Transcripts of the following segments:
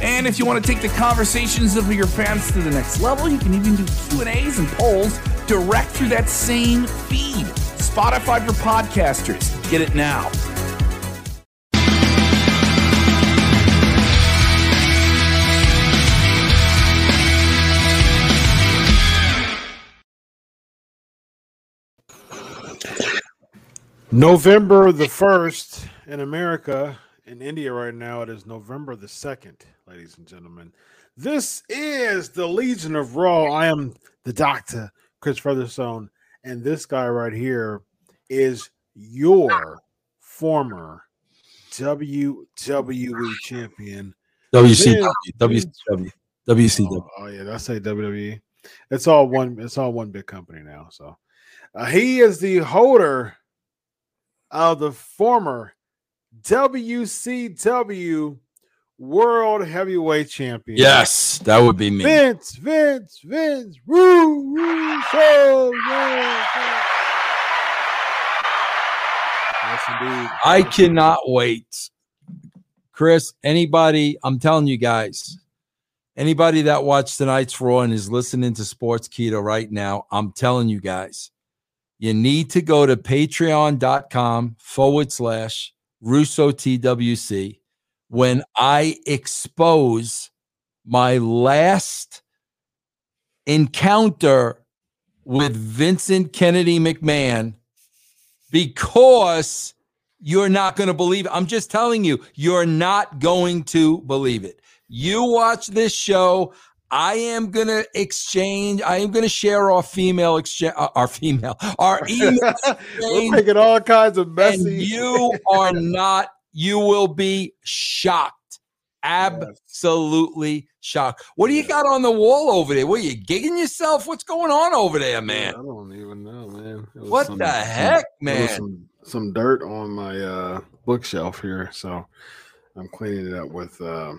And if you want to take the conversations of your fans to the next level, you can even do Q&As and polls direct through that same feed. Spotify for podcasters. Get it now. November the 1st in America. In India right now, it is November the 2nd, ladies and gentlemen. This is the Legion of Raw. I am the doctor, Chris Featherstone, and this guy right here is your former WWE champion. WCW, WCW, WCW. Oh, oh, yeah, I say WWE? It's all one. It's all one big company now. So uh, he is the holder of the former WCW World Heavyweight Champion. Yes, that would be me. Vince, Vince, Vince, Roo, Roo, so, yeah, yeah. Yes, indeed. I cannot wait. Chris, anybody, I'm telling you guys, anybody that watched tonight's Raw and is listening to Sportskeeda right now, I'm telling you guys, you need to go to patreon.com forward slash Russo TWC when I expose my last encounter with Vincent Kennedy McMahon because you're not going to believe it. I'm just telling you, you're not going to believe it. You watch this show. I am going to exchange, I am going to share our female exchange, uh, our female, our email We're making all kinds of and you are not, you will be shocked. Absolutely shocked. What do you got on the wall over there? What are you gigging yourself? What's going on over there, man? I don't even know, man. What some- the heck, was man? Some, some dirt on my uh, bookshelf here, so I'm cleaning it up with uh,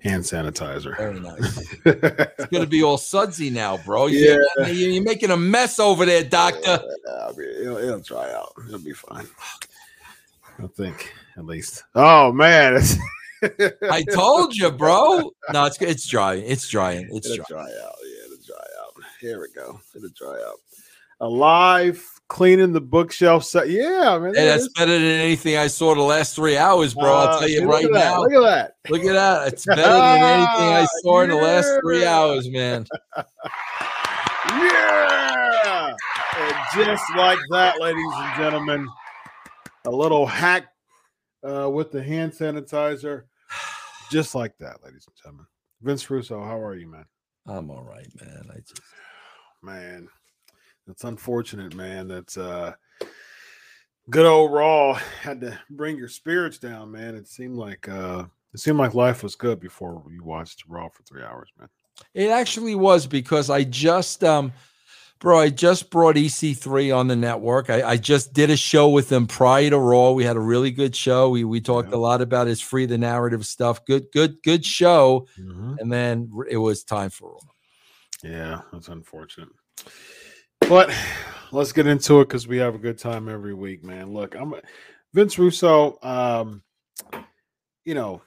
hand sanitizer. Very nice. It's gonna be all sudsy now, bro. Yeah. you- You're making a mess over there, doctor. Mean, it'll, it'll dry out. It'll be fine. I think, at least. Oh man, I told you, bro. No, it's it's drying. It's drying. It's it'll drying. dry out. Yeah, it'll dry out. Here we go. It'll dry out. Alive, cleaning the bookshelf. Set. Yeah, man. Hey, that's is. better than anything I saw the last three hours, bro. I'll Uh, tell you right that, now. Look at that. Look at that. It's better than anything I saw in the last three hours, man. Yeah. And just like that, ladies and gentlemen, a little hack uh, with the hand sanitizer. Just like that, ladies and gentlemen. Vince Russo, how are you, man? I'm all right, man. I just Man, it's unfortunate, man. That's uh good old Raw had to bring your spirits down, man. It seemed like uh it seemed like life was good before you watched Raw for three hours, man. It actually was because I just, um, bro, I just brought EC3 on the network. I, I just did a show with them prior to Raw. We had a really good show. We we talked Yeah. a lot about his free the narrative stuff. Good, good, good show. And then it was time for Raw. Yeah, that's unfortunate. But let's get into it because we have a good time every week, man. Look, I'm Vince Russo. Um, you know,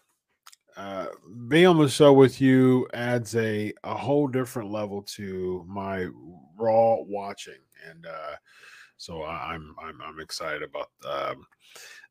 uh, being on the show with you adds a a whole different level to my raw watching, and uh, so I'm I'm I'm excited about um,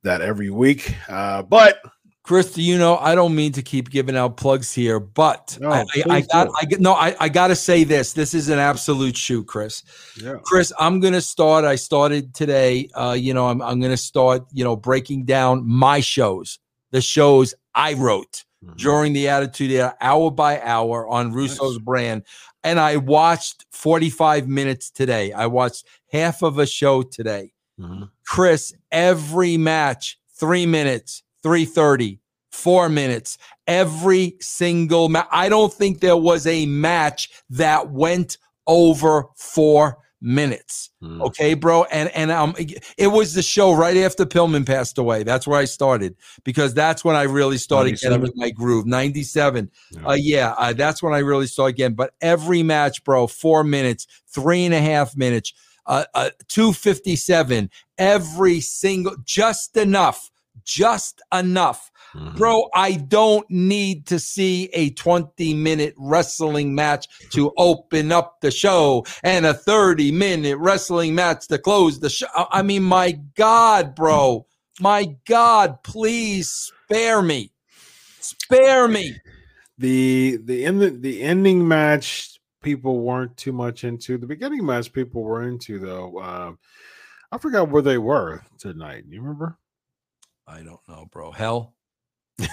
that every week. Uh, but Chris, do you know I don't mean to keep giving out plugs here, but No, I, I, I got. I no I, I gotta say this. This is an absolute shoot, Chris. yeah, Chris, I'm gonna start. I started today. Uh, you know, I'm I'm gonna start, you know, breaking down my shows, the shows I wrote Mhm. during the Attitude Era, hour by hour on Russo's Nice. brand. And I watched 45 minutes today. I watched half of a show today. Mhm. Chris, every match, three minutes, 330, four minutes. Every single match. I don't think there was a match that went over four minutes. Hmm. Okay, bro. And and um it was the show right after Pillman passed away. That's where I started because that's when I really started getting 97? with my groove. 97. Yeah. Uh yeah, uh, that's when I really started getting. But every match, bro, four minutes, three and a half minutes, uh, uh 257, every single just enough, just enough Mhm. Bro, I don't need to see a 20 minute wrestling match to open up the show and a 30 minute wrestling match to close the show. I mean, my God, bro. My God, please spare me. Spare me. the the end the ending match people weren't too much into. The beginning match people were into though. Um, I forgot where they were tonight. You remember? I don't know, bro. Hell.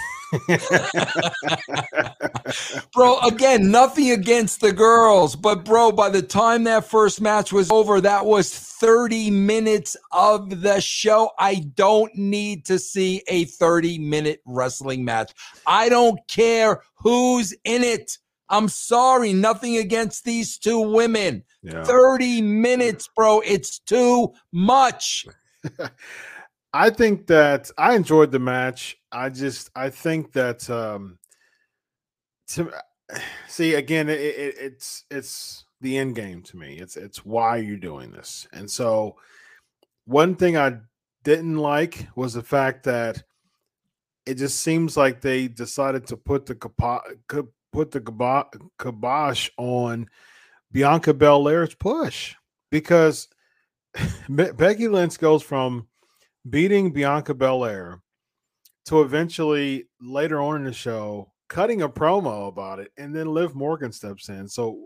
Bro, again, nothing against the girls, but bro, by the time that first match was over, that was 30 minutes of the show. I don't need to see a 30 minute wrestling match. I don't care who's in it. I'm sorry, nothing against these two women. yeah. 30 minutes, bro. It's too much. I think that I enjoyed the match. I just I think that um to see again it, it, it's it's the end game to me. It's it's why you're doing this. And so one thing I didn't like was the fact that it just seems like they decided to put the kapa- put the kibosh on Bianca Belair's push because Be- Becky Lynch goes from beating Bianca Belair to eventually later on in the show cutting a promo about it, and then Liv Morgan steps in. So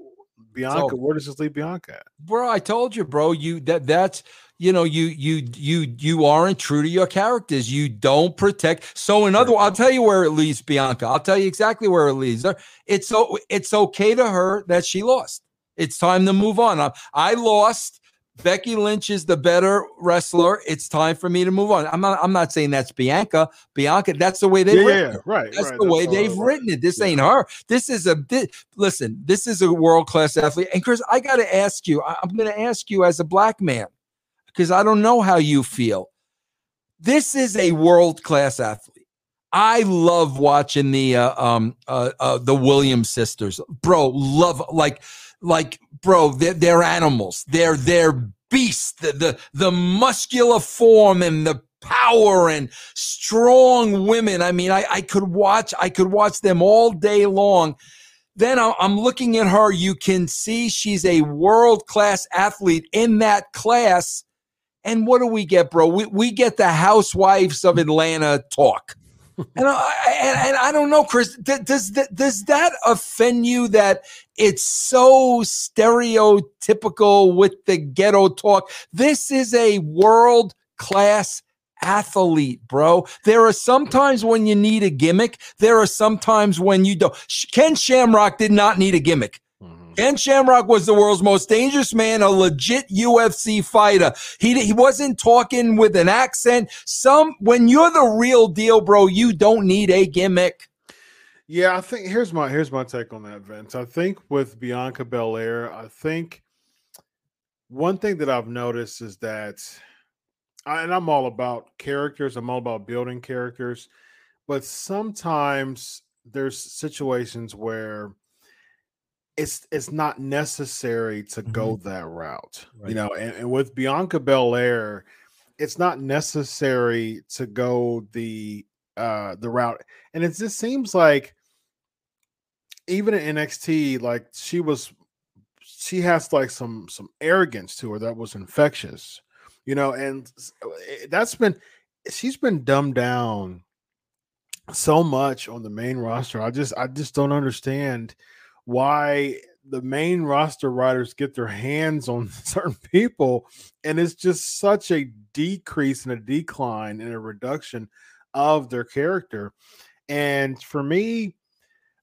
Bianca, So- where does this leave Bianca? Bro i told you bro you that that's you know you you you you aren't true to your characters. You don't protect so in other i'll tell you where it leaves bianca. I'll tell you exactly where it leaves her. It's so it's okay to her that she lost. It's time to move on. I, I lost Becky Lynch is the better wrestler. It's time for me to move on. I'm not. I'm not saying that's Bianca. Bianca. That's the way they. Yeah, written yeah, right. That's right, the way all they've right. written it. This Yeah. ain't her. This is a listen. This is a world class athlete. And Chris, I got to ask you. I, I'm going to ask you as a black man because I don't know how you feel. This is a world class athlete. I love watching the uh, um uh, uh the Williams sisters, bro. Love like like bro. They're, they're animals. They're they're beasts. The, the the muscular form and the power and strong women. I mean, I, I could watch, I could watch them all day long. Then I'm looking at her. You can see she's a world class athlete in that class. And what do we get, bro? We, we get the housewives of Atlanta talk. And I, and, and I don't know, Chris. Does that does that offend you that it's so stereotypical with the ghetto talk? This is a world class athlete, bro. There are sometimes when you need a gimmick. There are sometimes when you don't. Ken Shamrock did not need a gimmick. Ken Shamrock was the world's most dangerous man, a legit UFC fighter. He, he wasn't talking with an accent. Some when you're the real deal, bro, you don't need a gimmick. Yeah, I think here's my here's my take on that, Vince. I think with Bianca Belair, I think one thing that I've noticed is that, I, and I'm all about characters. I'm all about building characters, but sometimes there's situations where it's it's not necessary to go that route, Right. you know. And, and with Bianca Belair, it's not necessary to go the uh the route and it just seems like even in NXT, like she was, she has like some some arrogance to her that was infectious, you know, and eh, that's been she's been dumbed down so much on the main roster. I just I just don't understand why the main roster writers get their hands on certain people, and it's just such a decrease and a decline and a reduction of their character. And for me,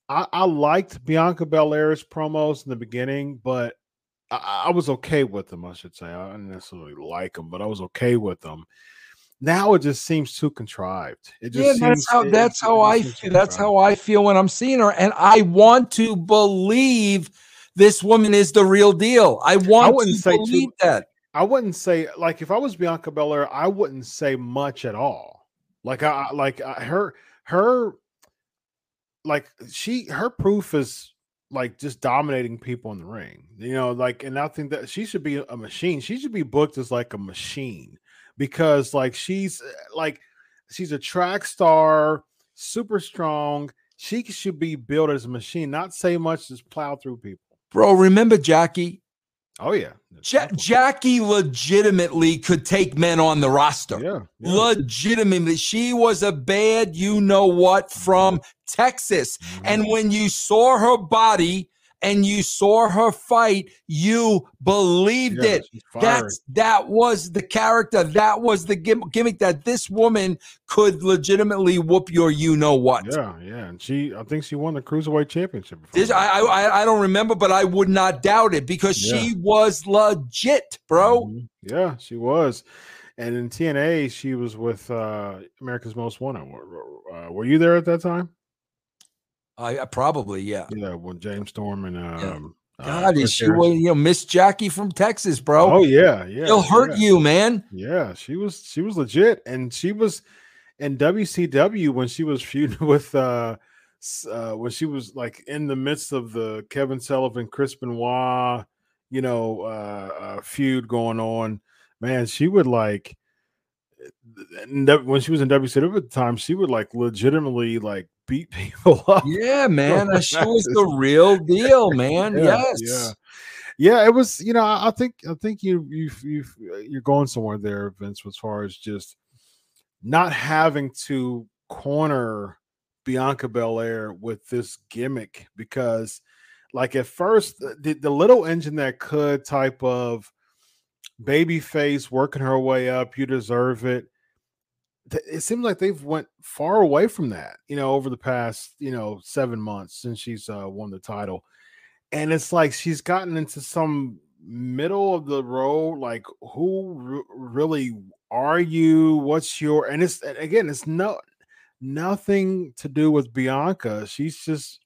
I, I liked Bianca Belair's promos in the beginning, but I, I was okay with them. I should say I didn't necessarily like them, but I was okay with them. Now it just seems too contrived. It just yeah, seems, that's how it- that's it how I feel. That's how I feel when I'm seeing her, and I want to believe this woman is the real deal. I want to wouldn't say too- believe that. I wouldn't say like if I was Bianca Belair, I wouldn't say much at all. Like I I- like I, her her like she her proof is like just dominating people in the ring. You know, like and I think that she should be a machine. She should be booked as like a machine because like she's uh, like she's a track star, super strong. She should be built as a machine, not say much, just plow through people. Bro, remember Jackie? Oh yeah. Ja- Jackie legitimately could take men on the roster. yeah, yeah. Legitimately, she was a bad, you know what, from Texas. And when you saw her body and you saw her fight, you believed Yeah, it. That's that was the character. That was the gimmick that this woman could legitimately whoop your you know what. Yeah, yeah, and she, I think she won the cruiserweight championship. before This. I, I I don't remember, but I would not doubt it because she was legit, bro. Mhm. Yeah, she was, and in TNA, she was with uh America's Most Wanted. Were, uh, were you there at that time? I, probably yeah. Yeah, when James Storm and um, uh, God, is she was you know Miss Jackie from Texas, bro? Oh yeah, yeah, She'll hurt yeah. you, man. Yeah, she was she was legit, and she was in WCW when she was feuding with uh, uh when she was like in the midst of the Kevin Sullivan Chris Benoit, you know, uh, uh feud going on. Man, she would like when she was in WCW at the time, she would like legitimately like beat people up. Yeah, man. uh, She was the real deal, man. Yeah, yes. yeah. Yeah, it was. You know, I I think I think you you you you're going somewhere there, Vince, as far as just not having to corner Bianca Belair with this gimmick because, like, at first the, the little engine that could type of baby face working her way up, you deserve it. It seems like they've went far away from that, you know, over the past you know seven months since she's uh, won the title. And it's like she's gotten into some middle of the road like who r- really are you? What's your and it's again it's no nothing to do with bianca. She's just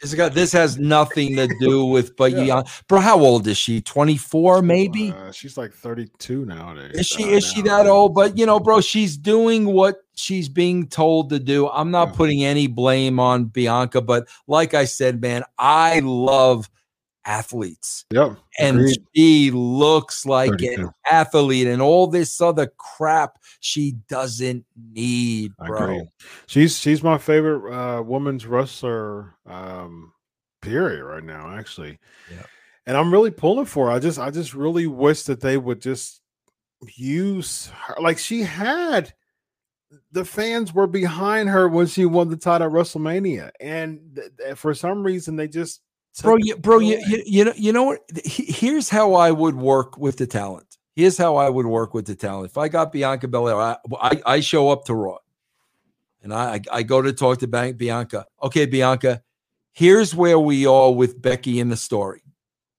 This got this has nothing to do with but Yeah. Bro, how old is she? 24, maybe? uh, she's like 32 nowadays Is she uh, is she that old? But you know, bro, she's doing what she's being told to do. I'm not Yeah. putting any blame on Bianca, but like I said, man, I love athletes. yep And agreed. she looks like an athlete and all this other crap she doesn't need, bro. she's she's my favorite uh women's wrestler um period right now actually Yeah. and i'm really pulling for her. i just i just really wish that they would just use her like she had the fans were behind her when she won the title at wrestlemania and th- th- for some reason they just bro you, bro you, you, you know you know what? Here's how i would work with the talent. Here's how i would work with the talent. If i got bianca belair i, I, I show up to raw. And I, I go to talk to bianca. Okay bianca here's where we are with becky in the story.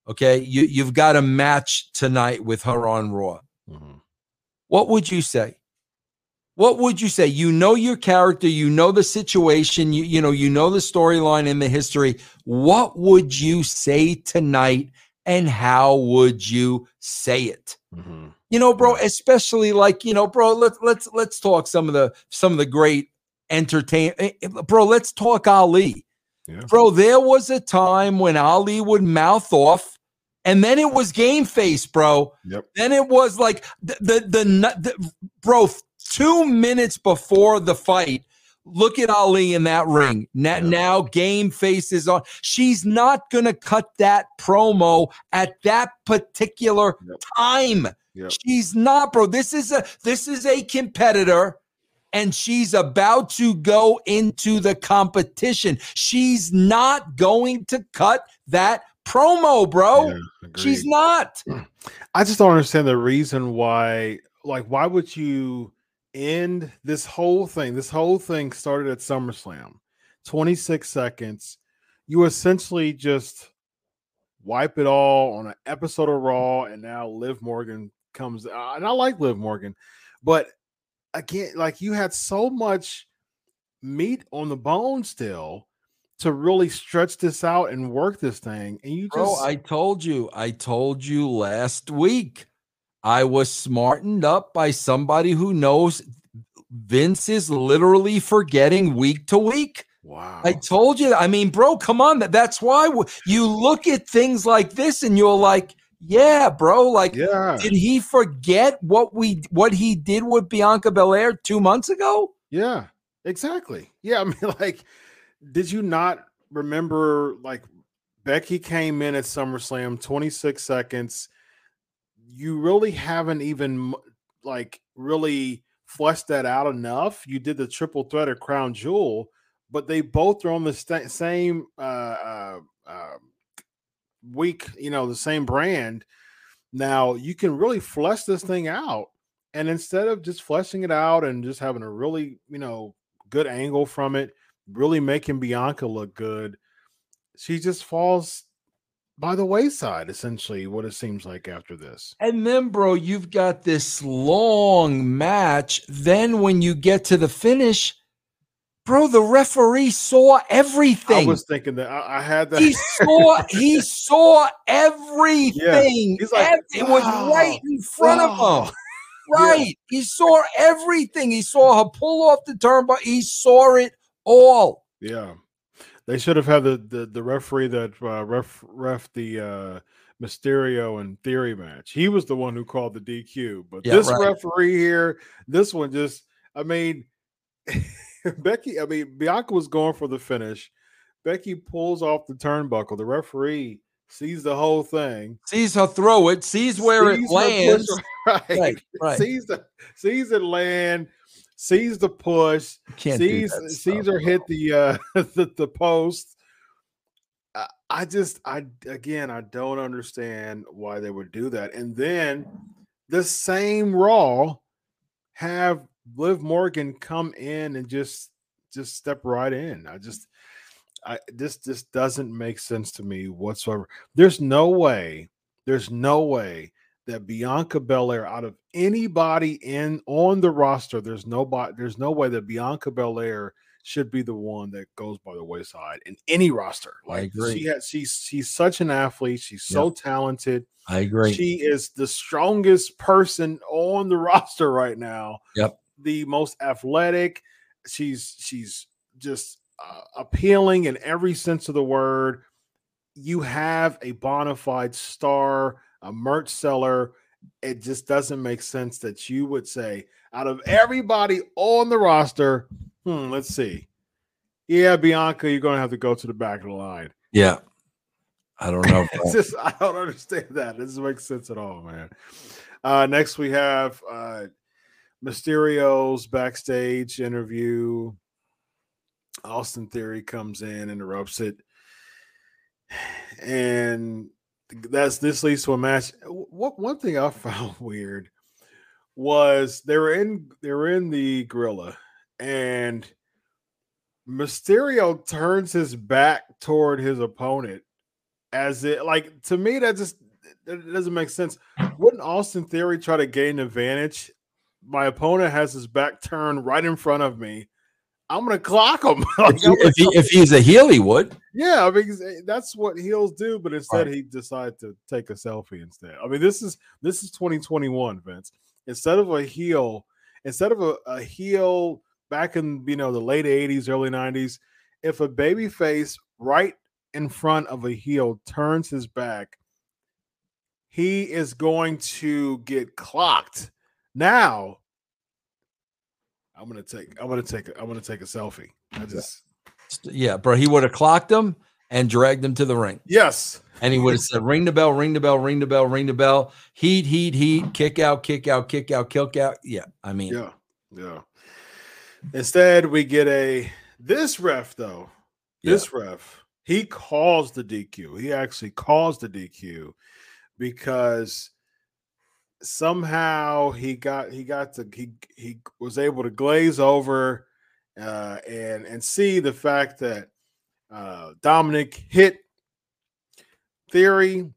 Okay? You, you've got a match tonight with her on raw. Mhm. what would you say what would you say? You know your character you know the situation you, you know you know the storyline and the history. What would you say tonight and how would you say it? Mhm. you know bro especially like you know bro let's let's let's talk some of the some of the great entertain eh, eh, bro let's talk ali. Yeah. Bro there was a time when ali would mouth off and then it was game face bro. Yep. Then it was like the the, the, the bro two minutes before the fight look at ali in that ring. Now, now game faces on. She's not gonna cut that promo at that particular Yep. time. Yep. she's not bro. This is a this is a competitor and she's about to go into the competition. She's not going to cut that promo bro. Yeah, she's not. I just don't understand the reason why. Like, why would you end this whole thing? This whole thing started at SummerSlam, 26 seconds. You essentially just wipe it all on an episode of Raw, and now Liv Morgan comes. uh, And I like Liv Morgan, but again, like you had so much meat on the bone still to really stretch this out and work this thing. And you Bro, just I told you, I told you last week. I was smartened up by somebody who knows Vince is literally forgetting week to week. wow. I told you. I mean, bro, come on. That that's why you look at things like this and you're like, yeah, bro. Like, yeah. did he forget what we what he did with Bianca Belair two months ago? Yeah, exactly. Yeah, I mean, like, did you not remember like Becky came in at SummerSlam 26 seconds? You really haven't even like really fleshed that out enough. You did the triple threat at Crown Jewel, but they both are on the sta- same uh, uh, uh, week, you know, the same brand. Now you can really flesh this thing out. And instead of just fleshing it out and just having a really, you know, good angle from it, really making Bianca look good, she just falls by the wayside, essentially, what it seems like after this. And then, bro, you've got this long match. Then, when you get to the finish, bro, the referee saw everything. I was thinking that I, I had that. he saw he saw everything. He's like, Ev- it was right in front of him. Right. He saw everything. He saw her pull off the turnbuckle. He saw it all. Yeah, they should have had the the, the referee that uh, ref ref the uh, Mysterio and Theory match. He was the one who called the DQ. But Yeah, this right. referee here, this one just, I mean, Becky, I mean, Bianca was going for the finish. Becky pulls off the turnbuckle. The referee sees the whole thing. Sees her throw it, sees where sees it lands. push- right, Right, right. Sees the sees it land. Sees the push. Can't sees that sees stuff, her hit the uh the, the post. I, I just I again I don't understand why they would do that. And then the same Raw have Liv Morgan come in and just just step right in. I just I this this doesn't make sense to me whatsoever. There's no way, there's no way that Bianca Belair out of anybody in on the roster, there's nobody, there's no way that Bianca Belair should be the one that goes by the wayside in any roster. I Like agree. she has she's she's such an athlete, she's so talented. I agree. She is the strongest person on the roster right now. Yep. The most athletic. She's she's just uh, appealing in every sense of the word. You have a bona fide star, a merch seller. It just doesn't make sense that you would say, out of everybody on the roster, hmm, let's see. Yeah, Bianca, you're going to have to go to the back of the line. yeah. I don't know. Just I don't understand that. It doesn't make sense at all, man. Uh next we have uh Mysterio's backstage interview. Austin Theory comes in, interrupts it, and that's this leads to a match. What one thing I found weird was they were in they were in the gorilla, and Mysterio turns his back toward his opponent as it like to me that just that doesn't make sense. Wouldn't Austin Theory try to gain advantage? My opponent has his back turned right in front of me. I'm gonna clock him. Like, if, he- gonna- if, he, if he's a heel, he would. yeah, I mean eh, that's what heels do, but instead Right. he decided to take a selfie instead. I mean, this is this is 2021, Vince. Instead of a heel, instead of a, a heel back in you know the late 80s, early 90s, if a baby face right in front of a heel turns his back, he is going to get clocked. Now, I'm gonna take I'm gonna take I'm gonna take a selfie. I just Yeah, bro. He would have clocked him and dragged him to the ring. yes. And he would have said, ring the bell, ring the bell, ring the bell, ring the bell. Heat, heat, heat, kick out, kick out, kick out, kick out. Yeah. I mean, Yeah, yeah. Instead, we get a this ref though. This ref he calls the DQ. He actually calls the DQ because somehow he got he got to he he was able to glaze over uh, and and see the fact that uh, Dominic hit Theory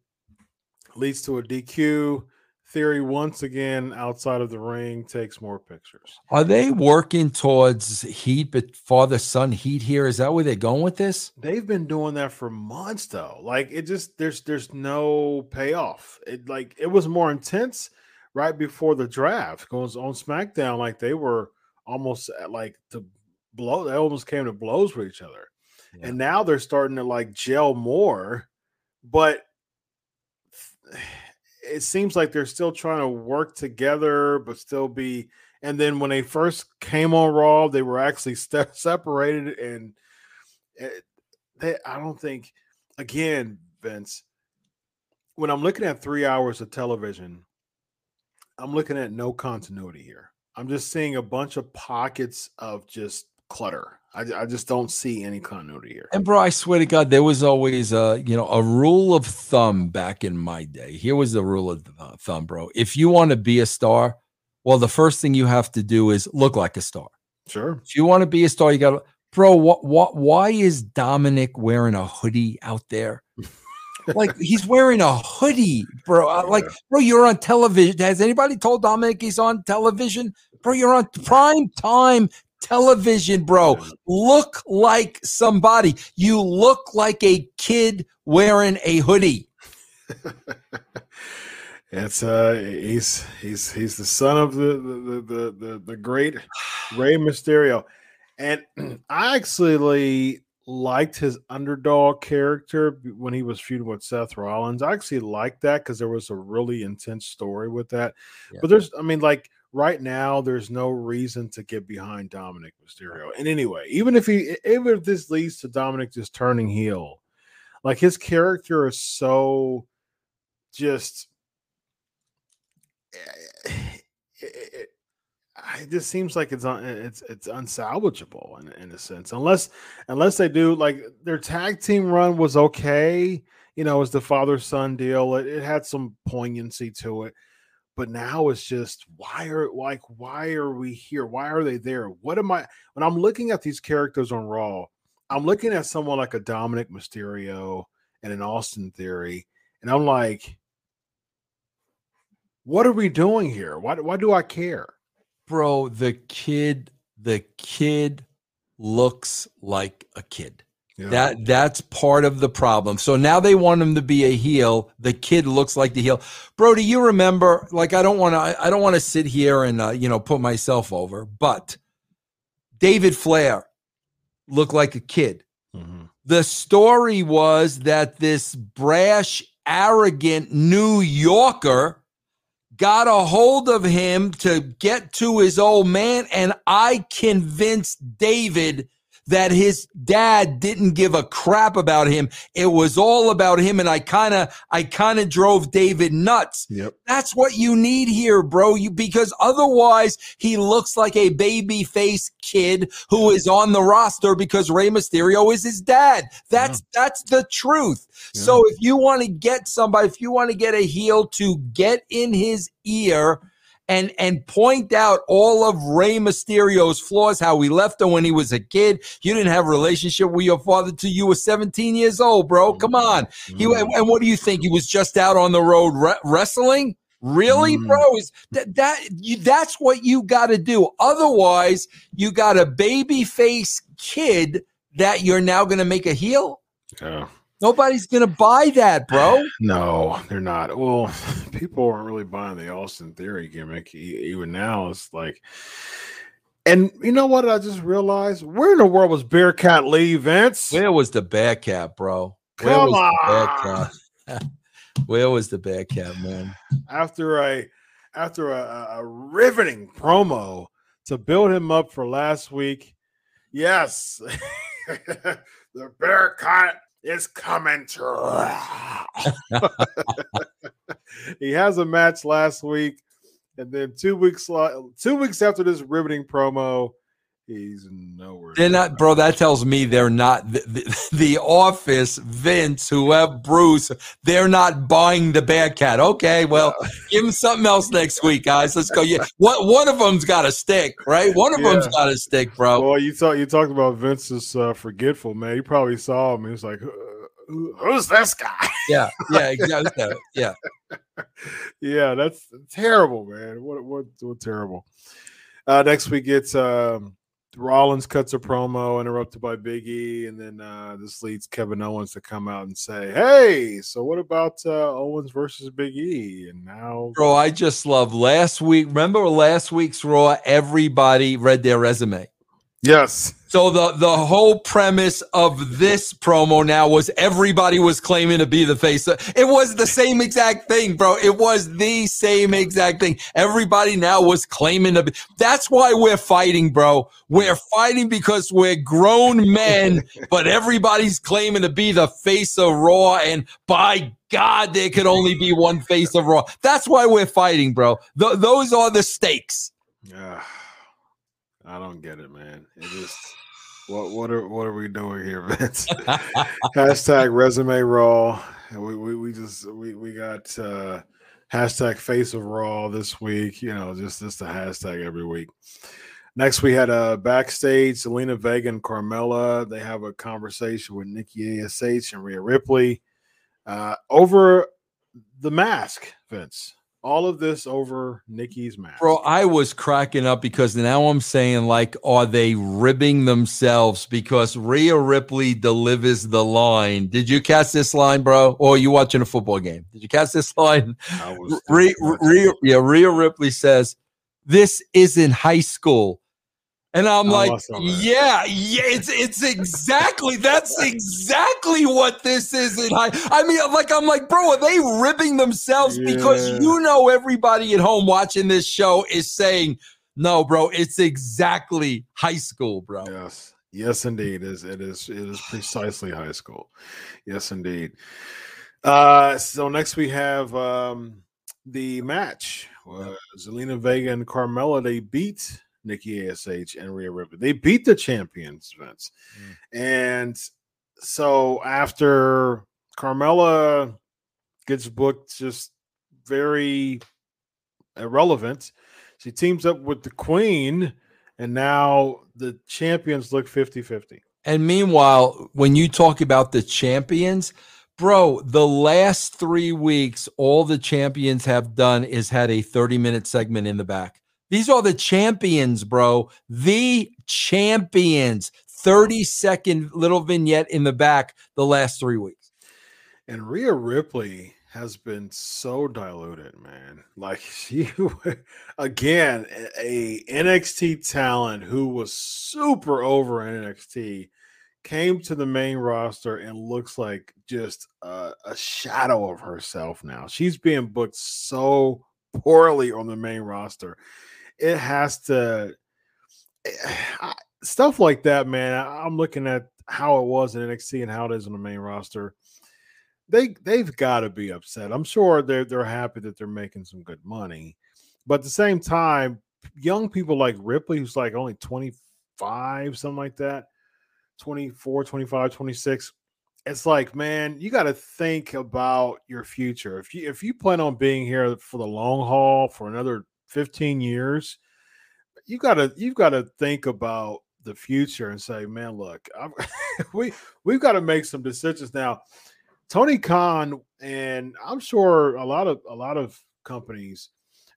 leads to a DQ. Theory once again outside of the ring takes more pictures. Are they working towards heat, but father son heat here? Is that where they're going with this? They've been doing that for months though. Like it just there's there's no payoff. It like it was more intense right before the draft goes on SmackDown. Like they were almost at like to blow they almost came to blows with each other. Yeah. And now they're starting to like gel more, but it seems like they're still trying to work together, but still be. And then when they first came on Raw, they were actually st- separated, and it, they, I don't think, again, Vince, when I'm looking at three hours of television, I'm looking at no continuity here. I'm just seeing a bunch of pockets of just clutter. I, I just don't see any continuity here. And bro, I swear to God, there was always a you know a rule of thumb back in my day. Here was the rule of th- thumb, bro. If you want to be a star, well, the first thing you have to do is look like a star. Sure. If you want to be a star, you got to, bro. What what? Why is Dominic wearing a hoodie out there? like he's wearing a hoodie, bro. Uh, Like, bro, you're on television. Has anybody told Dominic he's on television? Bro, you're on prime time television, bro. Look like somebody. You look like a kid wearing a hoodie. It's uh he's he's he's the son of the the the the, the great Rey Mysterio. And I actually liked his underdog character when he was feuding with Seth Rollins. I actually liked that because there was a really intense story with that. Yeah. But there's I mean like right now there's no reason to get behind Dominic Mysterio. And anyway, even if he even if this leads to Dominic just turning heel, like his character is so just eh, eh, eh, it, it, it just seems like it's un, it's it's unsalvageable in, in a sense unless unless they do like their tag team run was okay you know as the father son deal it, it had some poignancy to it but now it's just why are like why are we here? Why are they there? What am i when i'm looking at these characters on raw i'm looking at someone like a dominic mysterio and an austin theory and i'm like what are we doing here? Why, why do i care? Bro, the kid, the kid looks like a kid. That that's part of the problem. So now they want him to be a heel. The kid looks like the heel. Bro, do you remember? Like, I don't want to. I don't want to sit here and uh, you know put myself over. But David Flair looked like a kid. Mhm. The story was that this brash, arrogant New Yorker got a hold of him to get to his old man, and I convinced David that his dad didn't give a crap about him. It was all about him, and I kind of, I kind of drove David nuts. Yep. That's what you need here, bro. You because otherwise he looks like a baby face kid who is on the roster because Rey Mysterio is his dad. That's that's the truth. So if you want to get somebody, if you want to get a heel to get in his ear and and point out all of Rey Mysterio's flaws, how he left him when he was a kid. You didn't have a relationship with your father till you were 17 years old, bro. Come on. He Mm. and, and what do you think? He was just out on the road re- wrestling? Really, Mm. bro? Is that that you, that's what you got to do. Otherwise, you got a baby face kid that you're now going to make a heel. Yeah. Nobody's going to buy that, bro. No, they're not. Well, people aren't really buying the Austin Theory gimmick even now. It's like, and you know what? I just realized where in the world was Bearcat Lee, Vince? Where was the Bearcat, bro? Where Come was the on. Bearcat? Where was the Bearcat, man? After a after a, a- a riveting promo to build him up for last week, yes, the Bearcat is coming true. he has a match last week, and then two weeks two weeks after this riveting promo, he's nowhere. They're not, bro. That tells me they're not the, the, the office, Vince, whoever, Bruce. They're not buying the Bearcat. Okay, well, give him something else next week, guys. Let's go. Yeah, one one of them's got to stick, right? One of them's got to stick, bro. Well, you talk you talked about Vince's uh, forgetful man. You probably saw him. He was like, "Uh, who- "Who's this guy?" Yeah, yeah, exactly. Yeah, yeah, that's terrible, man. What what what terrible. Uh, next week it's um, Rollins cuts a promo interrupted by Big E, and then uh, this leads Kevin Owens to come out and say, "Hey, so what about uh, Owens versus Big E?" And now, Bro, I just love last week. Remember last week's Raw? Everybody read their resume. Yes, So the the whole premise of this promo now was everybody was claiming to be the face. It was the same exact thing, bro. It was the same exact thing. Everybody now was claiming to be. That's why we're fighting, bro. We're fighting because we're grown men, but everybody's claiming to be the face of Raw. And by God, there could only be one face of Raw. That's why we're fighting, bro. Th- those are the stakes. yeah. I don't get it, man. It just what what are what are we doing here, Vince? hashtag resume raw. We, we we just we we got uh hashtag face of raw this week. You know, just just a hashtag every week. Next, we had a uh, backstage. Zelina Vega and Carmella. They have a conversation with Nikki Ash and Rhea Ripley uh, over the mask. Vince, all of this over Nikki's mask. Bro, I was cracking up because now I'm saying, like, are they ribbing themselves because Rhea Ripley delivers the line? Did you catch this line, bro? Or are you watching a football game? Did you catch this line? I was Rhea, Rhea, yeah, Rhea Ripley says, This isn't high school. And I'm I like, yeah, yeah, it's it's exactly that's exactly what this is. And I, I mean, like I'm like, bro, are they ribbing themselves because you know everybody at home watching this show is saying, no, bro, it's exactly high school, bro. Yes, yes, indeed. It is it is it is precisely high school. Yes, indeed. Uh, so next we have um the match. Uh, Zelina Vega and Carmella. They beat Nikki Ash and Rhea Ripley. They beat the champions, Vince. Mm. And so after Carmella gets booked, just very irrelevant. She teams up with the Queen, and now the champions look 50 50. And meanwhile, when you talk about the champions, bro, the last three weeks, all the champions have done is had a 30 minute segment in the back. These are the champions, bro. The champions. 30 second little vignette in the back the last three weeks. And Rhea Ripley has been so diluted, man. Like she, again, a NXT talent who was super over in NXT came to the main roster and looks like just a, a shadow of herself now. She's being booked so poorly on the main roster. It has to eh, I- stuff like that, man. I- I'm looking at how it was in NXT and how it is on the main roster. They they've got to be upset. I'm sure they're they're happy that they're making some good money, but at the same time, young people like Ripley, who's like only 25, something like that, 24, 25, 26. It's like, man, you got to think about your future. If you if you plan on being here for the long haul for another 15 years, you gotta you've got to think about the future and say, man, look, we we've got to make some decisions now. Tony Khan and I'm sure a lot of a lot of companies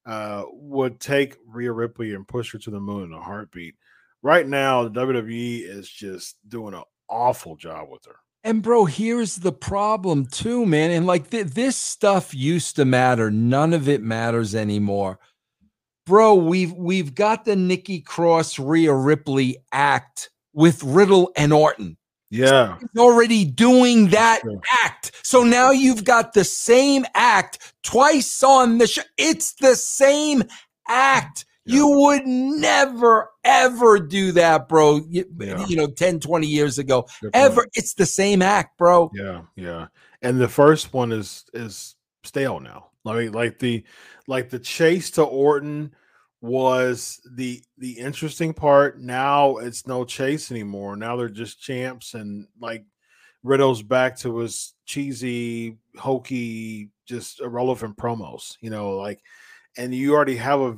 uh, would take Rhea Ripley and push her to the moon in a heartbeat. Right now, the WWE is just doing an awful job with her. And bro, here's the problem too, man. And like th- this stuff used to matter. None of it matters anymore. Bro, we've we've got the Nikki Cross Rhea Ripley act with Riddle and Orton. Yeah, He's already doing that act. So now you've got the same act twice on the show. It's the same act. Yeah. You would never, ever do that, bro. You, Yeah. you know, 10, 20 years ago. Ever. It's the same act, bro. Yeah, yeah. And the first one is is stale now. Mean, like the like the chase to Orton was the the interesting part. Now it's no chase anymore. Now they're just champs and like Riddle's back to his cheesy, hokey, just irrelevant promos, you know, like and you already have a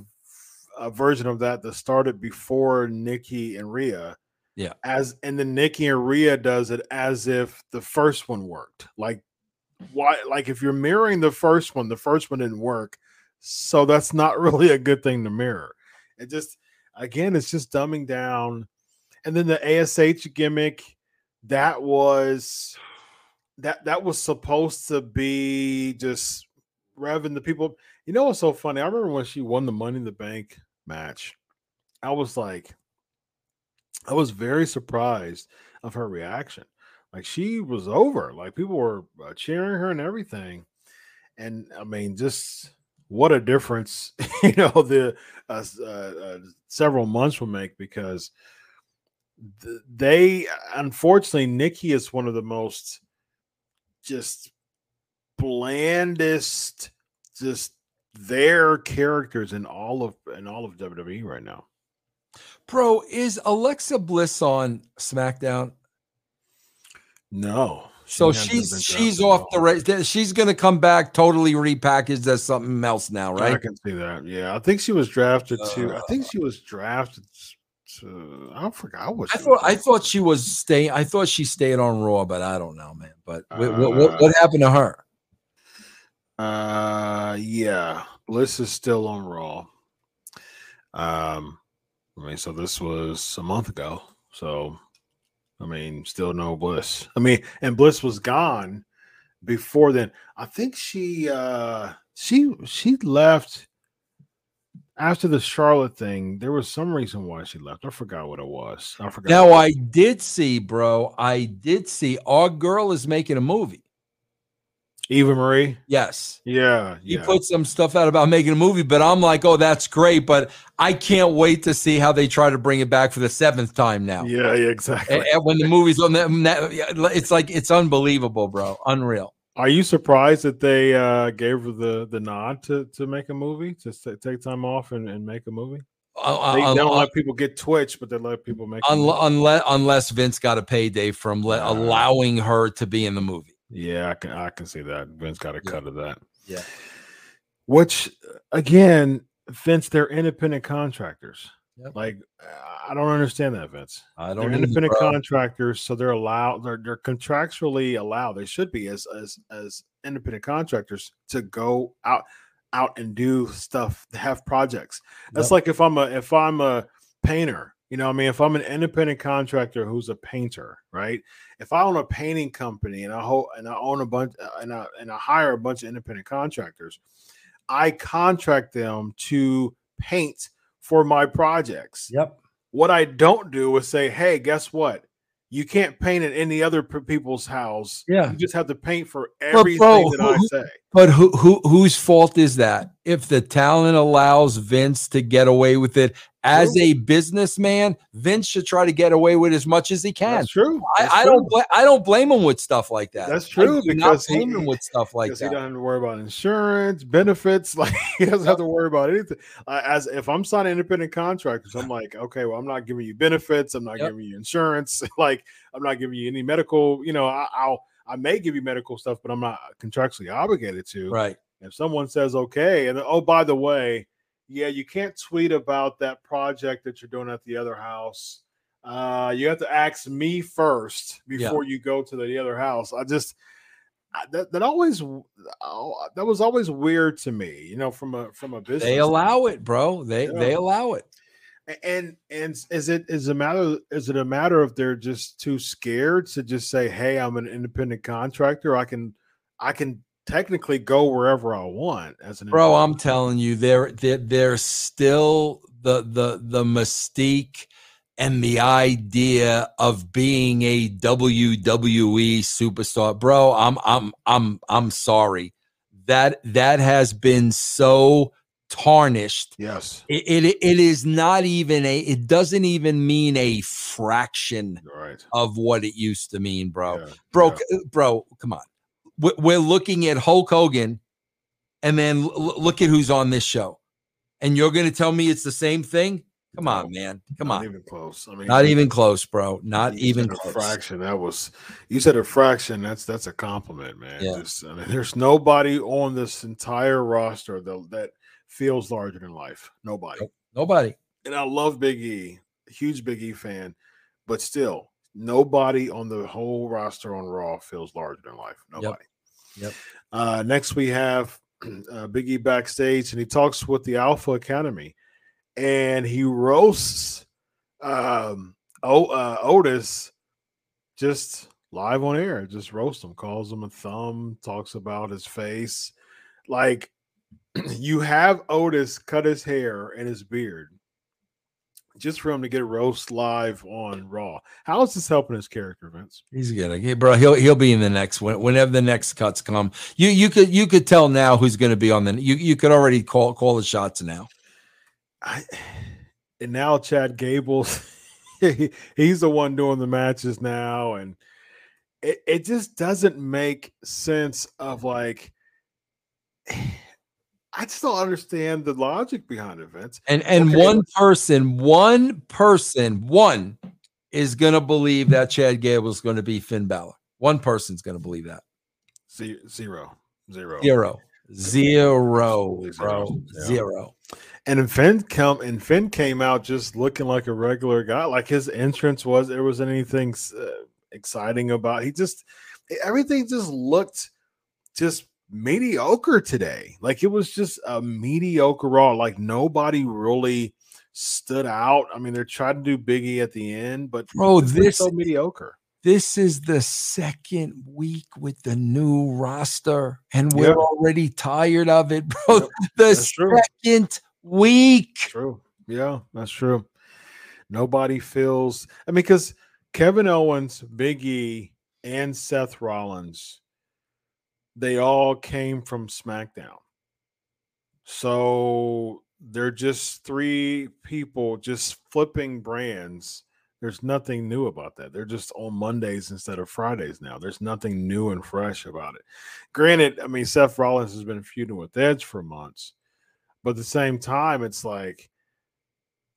a version of that that started before Nikki and Rhea. Yeah. As and then Nikki and Rhea does it as if the first one worked. Like why like if you're mirroring the first one, the first one didn't work. So that's not really a good thing to mirror. It just again, it's just dumbing down. And then the ASH gimmick, that was that that was supposed to be just revving the people. You know what's so funny? I remember when she won the Money in the Bank match. I was like, I was very surprised of her reaction. Like she was over. Like people were uh, cheering her and everything. And I mean, just what a difference, you know, the uh, uh, uh, several months will make because they, unfortunately, Nikki is one of the most just blandest, just their characters in all of in all of WWE right now. Bro, is Alexa Bliss on SmackDown? No. So she's she's off the race. She's going to come back totally repackaged as something else now, right? I can see that. Yeah, I think she was drafted uh, to. I think she was drafted to. I forgot what. I thought. I thought she was staying. I thought she stayed on Raw, but I don't know, man. But uh, what, what, what happened to her? Uh, yeah, Bliss is still on Raw. Um, I mean, so this was a month ago. So I mean, still no Bliss. I mean, and Bliss was gone before then. I think she uh she she left after the Charlotte thing. There was some reason why she left. I forgot what it was. I forgot. Now I did see, bro. I did see our girl is making a movie. Eva Marie? Yes. Yeah. He put some stuff out about making a movie, but I'm like, oh, that's great. But I can't wait to see how they try to bring it back for the seventh time now. Yeah, yeah exactly. And, and when the movie's on that, it's like, it's unbelievable, bro. Unreal. Are you surprised that they uh, gave her the, the nod to, to make a movie, to take time off and, and make a movie? Uh, they uh, don't let people get Twitch, but they let people make unless unless Vince got a payday from le- allowing her to be in the movie. Yeah, I can I can see that. Vince got a yeah. cut of that. Yeah. Which again, Vince, they're independent contractors. Yep. Like I don't understand that, Vince. I don't. They're independent contractors, so they're allowed. They're they're contractually allowed. They should be as as as independent contractors to go out out and do stuff, to have projects. That's yep. like if I'm a if I'm a painter you know, I mean, if I'm an independent contractor who's a painter, right? If I own a painting company and I hold and I own a bunch uh, and I and I hire a bunch of independent contractors, I contract them to paint for my projects. Yep. What I don't do is say, "Hey, guess what? You can't paint in any other people's house. Yeah, you just have to paint for everything bro, that I say." But who, who whose fault is that? If the talent allows Vince to get away with it as true. a businessman, Vince should try to get away with as much as he can. That's true. That's I, I don't. Bl- I don't blame him with stuff like that. That's true because he, him with stuff like that. He doesn't have to worry about insurance, benefits. Like he doesn't have to worry about anything. Uh, as if I'm signing independent contractors, I'm like, okay, well, I'm not giving you benefits. I'm not yep. giving you insurance. like I'm not giving you any medical. You know, I, I'll I may give you medical stuff, but I'm not contractually obligated to. Right. If someone says okay, and oh, by the way, yeah, you can't tweet about that project that you're doing at the other house. Uh, you have to ask me first before yeah. you go to the other house. I just that that always oh, that was always weird to me. You know, from a from a business. They allow it, bro. They they allow it. And and is it is a matter is it a matter of they're just too scared to just say, "Hey, I'm an independent contractor. I can I can technically go wherever I want as an bro. I'm telling you, there there there's still the the the mystique and the idea of being a WWE superstar, bro. I'm I'm I'm I'm sorry that that has been so tarnished. Yes. It, it, it is not even a it doesn't even mean a fraction right. of what it used to mean, bro. Yeah. Bro, yeah. bro, come on. We're looking at Hulk Hogan and then look at who's on this show. And you're going to tell me it's the same thing? Come on, man. Come not on. even close. I mean, not even close, bro. Not even close. fraction. That was you said a fraction. That's that's a compliment, man. Yeah. Just, I mean, there's nobody on this entire roster that that feels larger than life. Nobody. Nobody. And I love Big E, huge Big E fan, but still, nobody on the whole roster on Raw feels larger than life. Nobody. Yep. Yep. Uh, next, we have uh, Biggie backstage, and he talks with the Alpha Academy, and he roasts um, o- uh, Otis just live on air. Just roasts him, calls him a thumb, talks about his face. Like you have Otis cut his hair and his beard just for him to get roast live on Raw. How is this helping his character, Vince? He's gonna, yeah, bro. He'll he'll be in the next one whenever the next cuts come. You you could you could tell now who's going to be on the. You you could already call call the shots now. I, and now Chad Gables, he, he's the one doing the matches now, and it, it just doesn't make sense of like I just don't understand the logic behind events. And and Okay. one person, one person, one is going to believe that Chad Gable is going to be Finn Balor. One person's going to believe that. Ze- Zero, zero, Zero, zero, Zero. bro, Yeah. zero. And Finn come and Finn came out just looking like a regular guy. Like his entrance was there wasn't anything uh, exciting about. He just everything just looked just mediocre today. Like it was just a mediocre raw. Like nobody really stood out. I mean, they're trying to do Biggie at the end, but Bro, this so mediocre. this is the second week with the new roster, and we're Yep. already tired of it, bro. Yep, the that's true. second week. True. Yeah, that's true. Nobody feels. I mean, because Kevin Owens, Big E, and Seth Rollins, they all came from SmackDown. So they're just three people just flipping brands. There's nothing new about that. They're just on Mondays instead of Fridays now. There's nothing new and fresh about it. Granted, I mean, Seth Rollins has been feuding with Edge for months, but at the same time, it's like,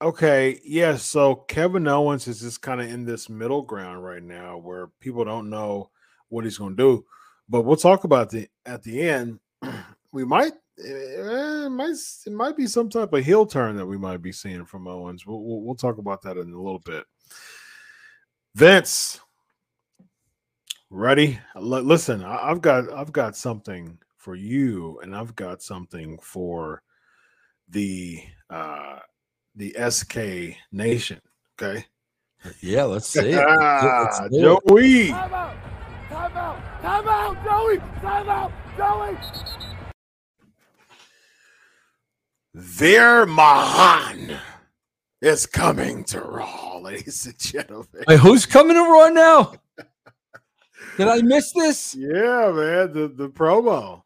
okay, yeah, so Kevin Owens is just kind of in this middle ground right now where people don't know what he's going to do. But we'll talk about the at the end. We might, eh, it might, it might be some type of heel turn that we might be seeing from Owens. We'll, we'll, we'll talk about that in a little bit. Vince, ready? L- listen, I, I've got, I've got something for you, and I've got something for the uh the SK Nation. Okay. Yeah, let's see. it. Ah, Let's do it. Joey. Time out! Time out! Joey! Time out, Joey! Veer Mahaan is coming to Raw, ladies and gentlemen. Wait, who's coming to Raw now? Did I miss this? Yeah, man, the, the promo.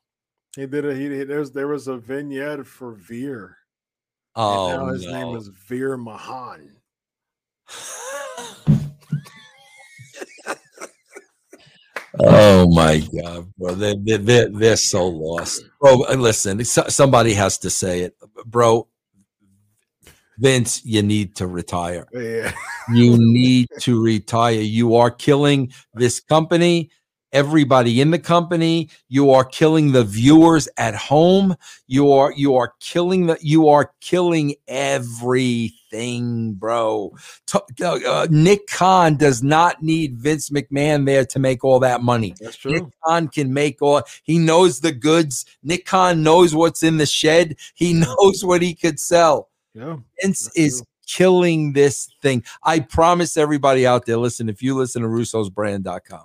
He did a he he- there's there was a vignette for Veer. and Oh, now his no. name is Veer Mahaan. Oh my god, bro! They they they're, they're so lost, bro. uh, Listen, so- somebody has to say it, bro. Vince, you need to retire. Yeah. You need to retire. You are killing this company, everybody in the company. You are killing the viewers at home. You are you are killing the you are killing everything, bro. To- uh, uh, Nick Khan does not need Vince McMahon there to make all that money. That's Nick true. Khan can make all. He knows the goods. Nick Khan knows what's in the shed. He knows what he could sell. Yeah. Vince is true. killing this thing. I promise everybody out there, listen, if you listen to russosbrand.com,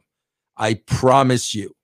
I promise you,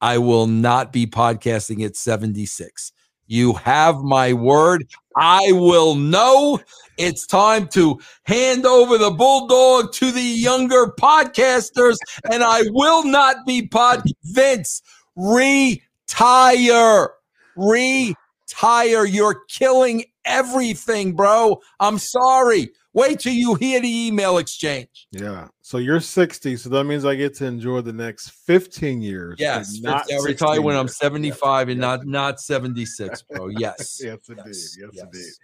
I will not be podcasting at 76. You have my word. I will know it's time to hand over the bulldog to the younger podcasters, and I will not be pod. Vince, retire. Retire. You're killing everything, bro. I'm sorry. Wait till you hear the email exchange. Yeah. So you're 60, so that means I get to enjoy the next 15 years. Yes, not 50. I'll retire 16 when I'm years. 75 and Yes, not not 76, bro. Yes. Yes, indeed. Yes, yes, indeed. yes.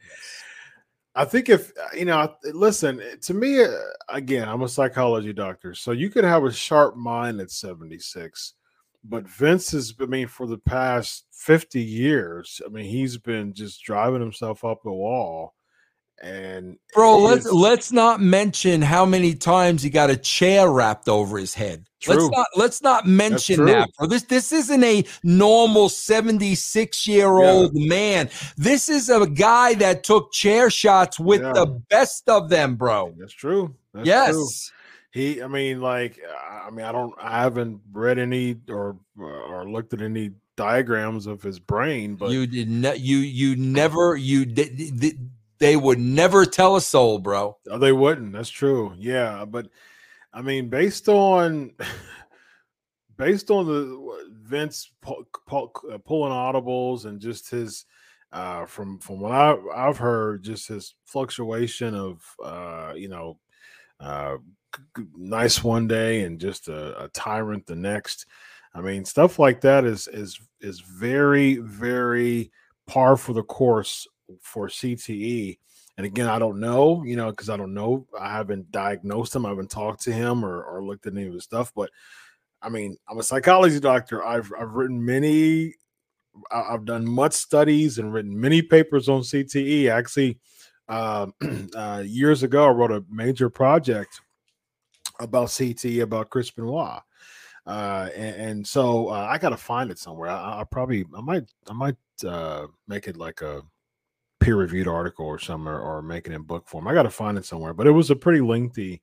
I think if uh, you know, listen to me uh, again. I'm a psychology doctor, so you could have a sharp mind at 76, but Vince has. Been, I mean, for the past 50 years, I mean, he's been just driving himself up the wall, And Bro, let's let's not mention how many times he got a chair wrapped over his head. Let's not let's not mention that, bro. This this isn't a normal 76 year old man. This is a guy that took chair shots with Yeah. the best of them, bro. that's true. That's yes. true. He, I mean, like, I mean, I don't, I haven't read any or or looked at any diagrams of his brain, but you did not you you never you did th- they would never tell a soul, bro. Oh, they wouldn't. That's true. Yeah, but I mean, based on based on the Vince pu- pu- uh, pulling audibles and just his uh from from what I, I've heard, just his fluctuation of uh you know uh nice one day and just a, a tyrant the next. I mean, stuff like that is is is very very par for the course for CTE. And again, I don't know, you know, because I don't know. I haven't diagnosed him. I haven't talked to him or, or looked at any of his stuff. But I mean, I'm a psychology doctor. I've I've written many. I've done much studies and written many papers on CTE. Actually, um, uh, years ago, I wrote a major project about CTE about Chris Benoit. Uh, and, and so uh, I got to find it somewhere. I, I probably, I might, I might uh, make it like a peer-reviewed article or some or, or make it in book form. I got to find it somewhere. But it was a pretty lengthy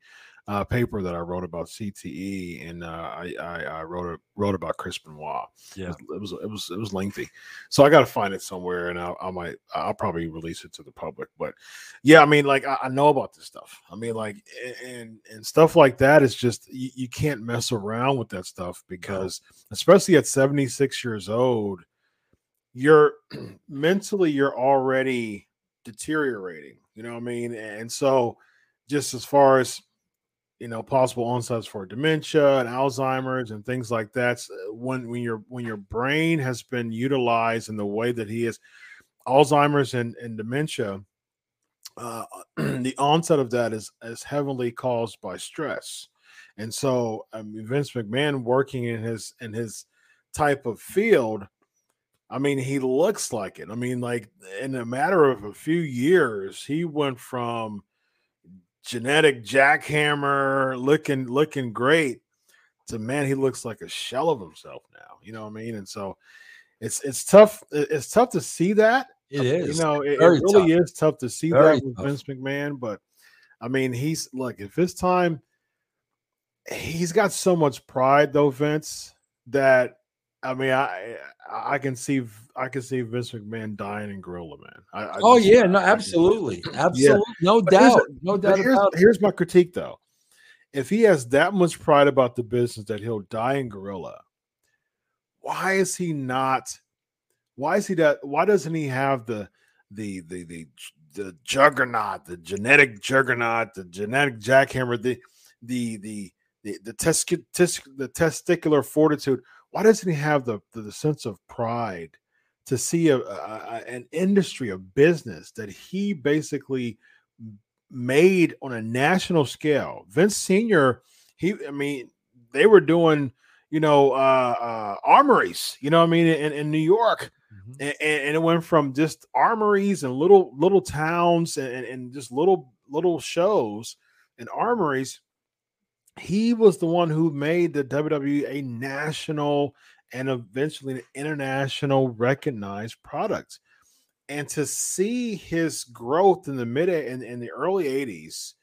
uh, paper that I wrote about CTE, and uh, I, I, I wrote it, wrote about Chris Benoit. Yeah. it was it was it was lengthy, so I got to find it somewhere, and I, I might I'll probably release it to the public. But yeah, I mean, like I, I know about this stuff. I mean, like and and stuff like that is just you, you can't mess around with that stuff because especially at 76 years old, you're mentally you're already deteriorating. You know what I mean? And so just as far as you know possible onsets for dementia and alzheimer's and things like that when when your when your brain has been utilized in the way that he is alzheimer's and, and dementia uh, the onset of that is is heavily caused by stress and so I mean, vince mcmahon working in his in his type of field I mean, he looks like it. I mean, like in a matter of a few years, he went from genetic jackhammer looking looking great to man he looks like a shell of himself now you know what i mean and so it's it's tough it's tough to see that It is. you know it, it really is tough to see Very that with tough. vince mcmahon but i mean he's look if his time he's got so much pride though vince that i mean i i can see i can see vince mcmahon dying in gorilla man I, I oh yeah, no, absolutely. Absolutely. No But doubt. No doubt here's, here's my critique though. If he has that much pride about the business that he'll die in gorilla, why is he not? Why is he that? Why doesn't he have the the the the the juggernaut, the genetic juggernaut, the genetic jackhammer, the the the the the, tes- tes- the testicular fortitude? Why doesn't he have the the, the sense of pride to see a, a, an industry, a business that he basically made on a national scale. Vince Senior, he, I mean, they were doing, you know, uh, uh armories, you know, what I mean, in, in New York, and, and it went from just armories and little little towns and, and just little little shows and armories. He was the one who made the WWE a national and eventually an international recognized product and to see his growth in the mid in, in the early 80s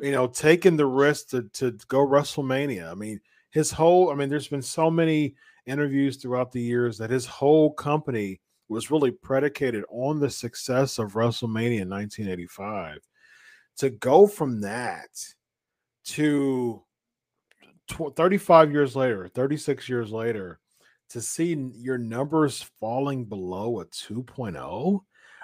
you know taking the risk to, to go wrestlemania i mean his whole i mean there's been so many interviews throughout the years that his whole company was really predicated on the success of wrestlemania in 1985 to go from that to tw- 35 years later 36 years later to see your numbers falling below a 2.0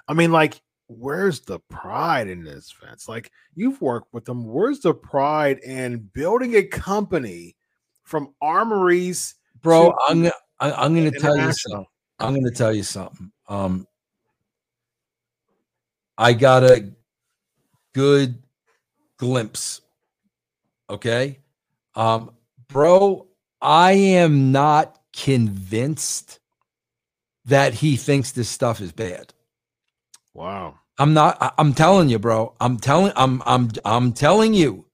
i mean like where's the pride in this Vince? like you've worked with them where's the pride in building a company from armories Bro, to I'm I- I'm gonna tell you something. I'm gonna tell you something. Um I got a good glimpse. Okay. Um, bro, I am not convinced that he thinks this stuff is bad. wow I'm not. I- I'm telling you, bro. I'm telling. I'm. I'm. I'm telling you.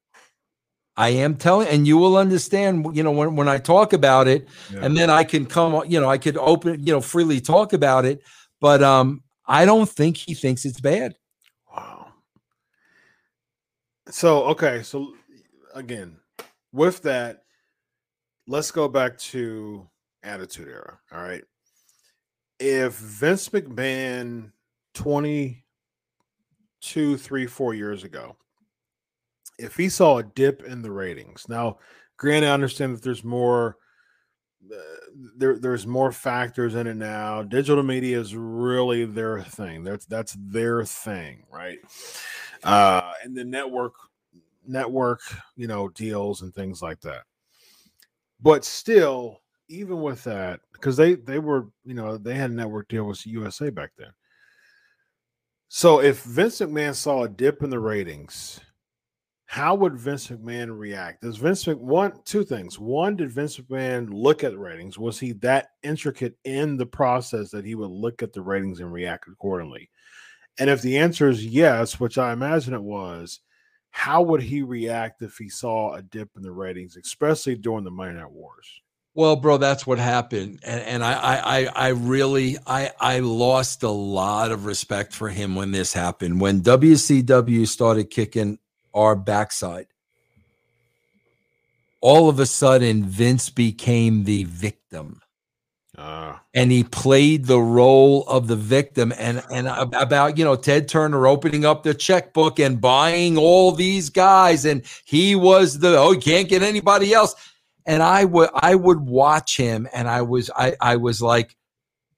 I am telling, and you will understand. You know when when I talk about it, Yeah. and then I can come. You know, I could open. You know, freely talk about it. But um, I don't think he thinks it's bad. Wow. So okay, so again, with that, let's go back to Attitude Era. All right. If Vince McMahon 22, 3, 4 years ago, if he saw a dip in the ratings, now granted, I understand that there's more uh, there there's more factors in it now. Digital media is really their thing. That's that's their thing, right? Uh, and the network network, you know, deals and things like that. But still, even with that, because they they were, you know, they had a network deal with USA back then. So if Vince McMahon saw a dip in the ratings, how would Vince McMahon react? Does Vince Mc one two things? One, did Vince McMahon look at the ratings? Was he that intricate in the process that he would look at the ratings and react accordingly? And if the answer is yes, which I imagine it was, how would he react if he saw a dip in the ratings, especially during the Monday Night Wars? Well, bro, that's what happened, and, and I, I, I, I really, I, I lost a lot of respect for him when this happened. When WCW started kicking our backside, all of a sudden Vince became the victim, Uh, and he played the role of the victim. And and about you know Ted Turner opening up the checkbook and buying all these guys, and he was the oh, you can't get anybody else and I would I would watch him and I was I I was like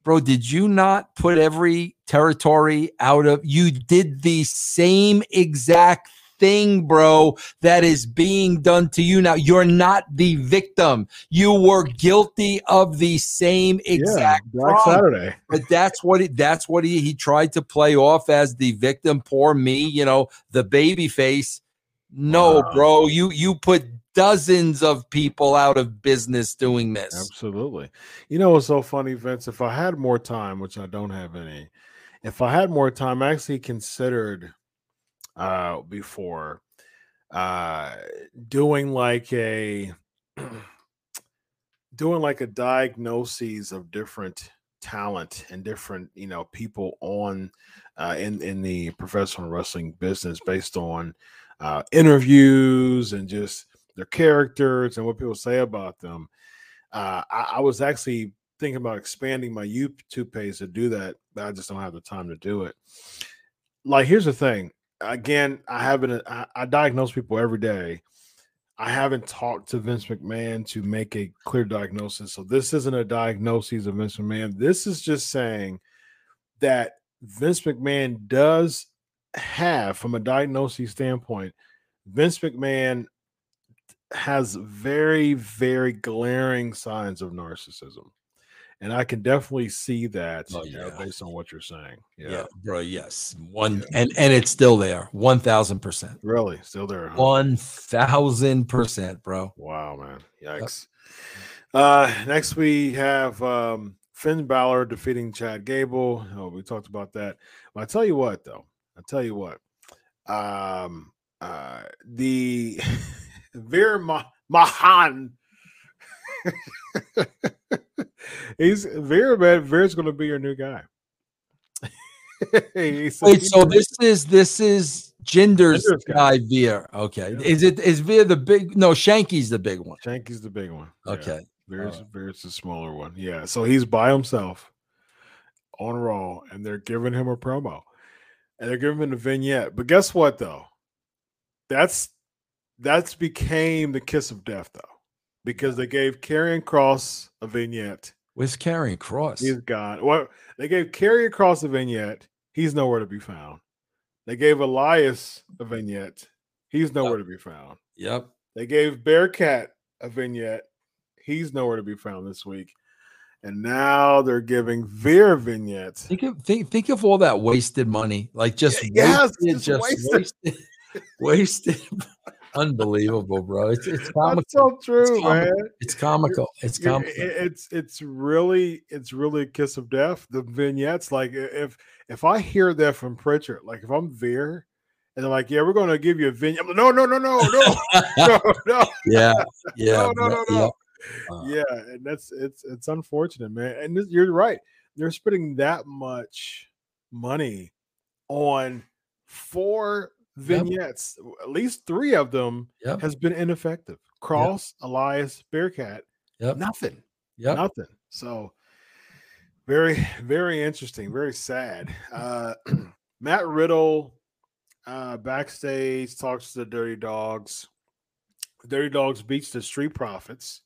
bro did you not put every territory out of you did the same exact thing bro that is being done to you now you're not the victim you were guilty of the same exact yeah, Black Saturday. but that's what he that's what he he tried to play off as the victim poor me you know the baby face no Wow. bro you you put dozens of people out of business doing this Absolutely. You know what's so funny, Vince? If I had more time, which I don't have any, if I had more time, I actually considered uh before uh doing like a doing like a diagnosis of different talent and different you know people on uh in in the professional wrestling business based on uh interviews and just their characters and what people say about them. Uh I, I was actually thinking about expanding my youtube page to do that but i just don't have the time to do it. Like here's the thing again i haven't i, I diagnose people every day I haven't talked to Vince McMahon to make a clear diagnosis. So this isn't a diagnosis of Vince McMahon. This is just saying that Vince McMahon does have, from a diagnosis standpoint, Vince McMahon has very, very glaring signs of narcissism. And I can definitely see that Oh, you know, based on what you're saying. yeah. Yeah. bro yes one and and it's still there 1000% Really? Still there. huh? 1000% bro Wow, man. Yikes. Uh next we have um Finn Balor defeating Chad Gable. Oh, we talked about that. But I tell you what though. I tell you what. Um uh the Veer Ma- Mahaan He's Veer man. Veer's gonna be your new guy. Wait so this is this is Jinder's Jinder's guy. guy Veer okay Yeah. is it is Veer the big no Shanky's the big one Shanky's the big one. Yeah. okay Bear's Alright. Bear's the smaller one. Yeah. So he's by himself on Raw, and they're giving him a promo, and they're giving him a vignette. But guess what, though? That's that's became the kiss of death, though, because they gave Karrion Cross a vignette. where's Karrion Cross He's gone. Well, they gave Karrion Cross a vignette. He's nowhere to be found. They gave Elias a vignette. He's nowhere to be found. yep They gave Bearcat a vignette. He's nowhere to be found this week. And now they're giving Veer vignettes. Think of think, think of all that wasted money, like just Yes, wasted, just just wasted. wasted, wasted. Unbelievable, bro. It's it's comical. That's so true, comical. man. It's comical. It's comical. It's it's really it's really a kiss of death. The vignettes, like if if I hear that from Pritchard, like if I'm there and they're like, "Yeah, we're going to give you a vignette," I'm like, "No, no, no, no, no, no, no." yeah, yeah, No, no, no, yeah. no. Uh, yeah, and that's it's it's unfortunate, man. And this, you're right; they're spending that much money on four vignettes. At least three of them Yep. has been ineffective. Cross, Elias, Bearcat, Yep. nothing, Yep. nothing. So very, very interesting, very sad. Uh, Matt Riddle uh, backstage talks to the Dirty Dawgs. Dirty Dawgs beats the Street Profits.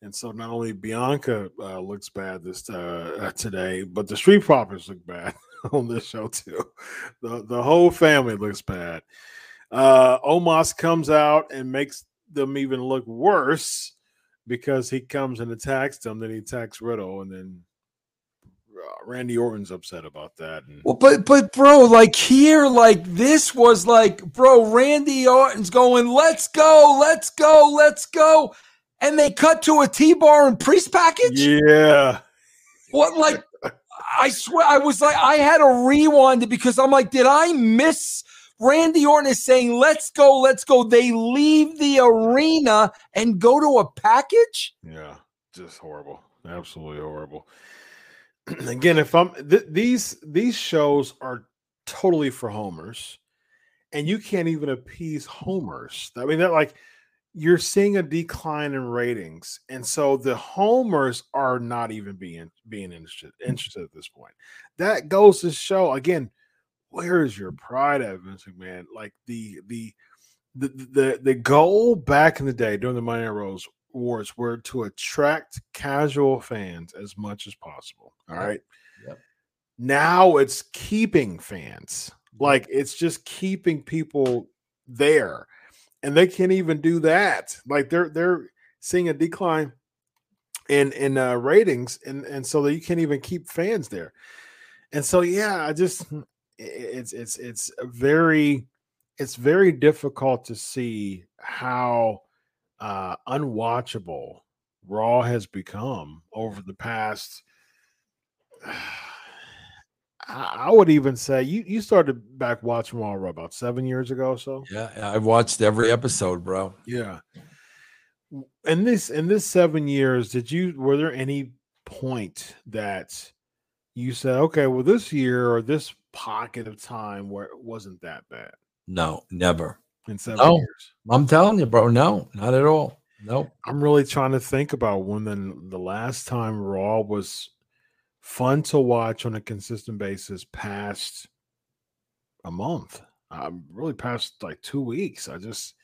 And so not only Bianca uh, looks bad this uh, today, but the Street Profits look bad on this show too. The the whole family looks bad. Uh, Omos comes out and makes them even look worse because he comes and attacks them. Then he attacks Riddle, and then uh, Randy Orton's upset about that. And Well, but but bro, like here, like this was like, bro, Randy Orton's going, let's go, let's go, let's go. And they cut to a T-bar and priest package. yeah, What like I swear I was like I had to rewind it because I'm like, did I miss Randy Orton is saying, let's go, let's go. They leave the arena and go to a package. Yeah, just horrible. Absolutely horrible. Again, if I'm th- these these shows are totally for homers, and you can't even appease homers. I mean, they're like you're seeing a decline in ratings, and so the homers are not even being being interested mm. interested at this point. That goes to show again, where is your pride at, Vince McMahon? Like the the the the the goal back in the day during the Monday Night Wars were to attract casual fans as much as possible. All right. Yep. Now it's keeping fans. Mm-hmm. Like it's just keeping people there. And they can't even do that. Like they're they're seeing a decline in in uh ratings and and so that you can't even keep fans there. And so yeah, I just it's it's it's very it's very difficult to see how uh unwatchable raw has become over the past I would even say you you started back watching Raw about seven years ago or so. Yeah, I've watched every episode, bro. Yeah. In this in this seven years, did you were there any point that you said, okay, well, this year or this pocket of time where it wasn't that bad No, never. in seven No. years? I'm telling you, bro. No, not at all. Nope. I'm really trying to think about when the, the last time Raw was fun to watch on a consistent basis past a month. I'm really past like two weeks. I just,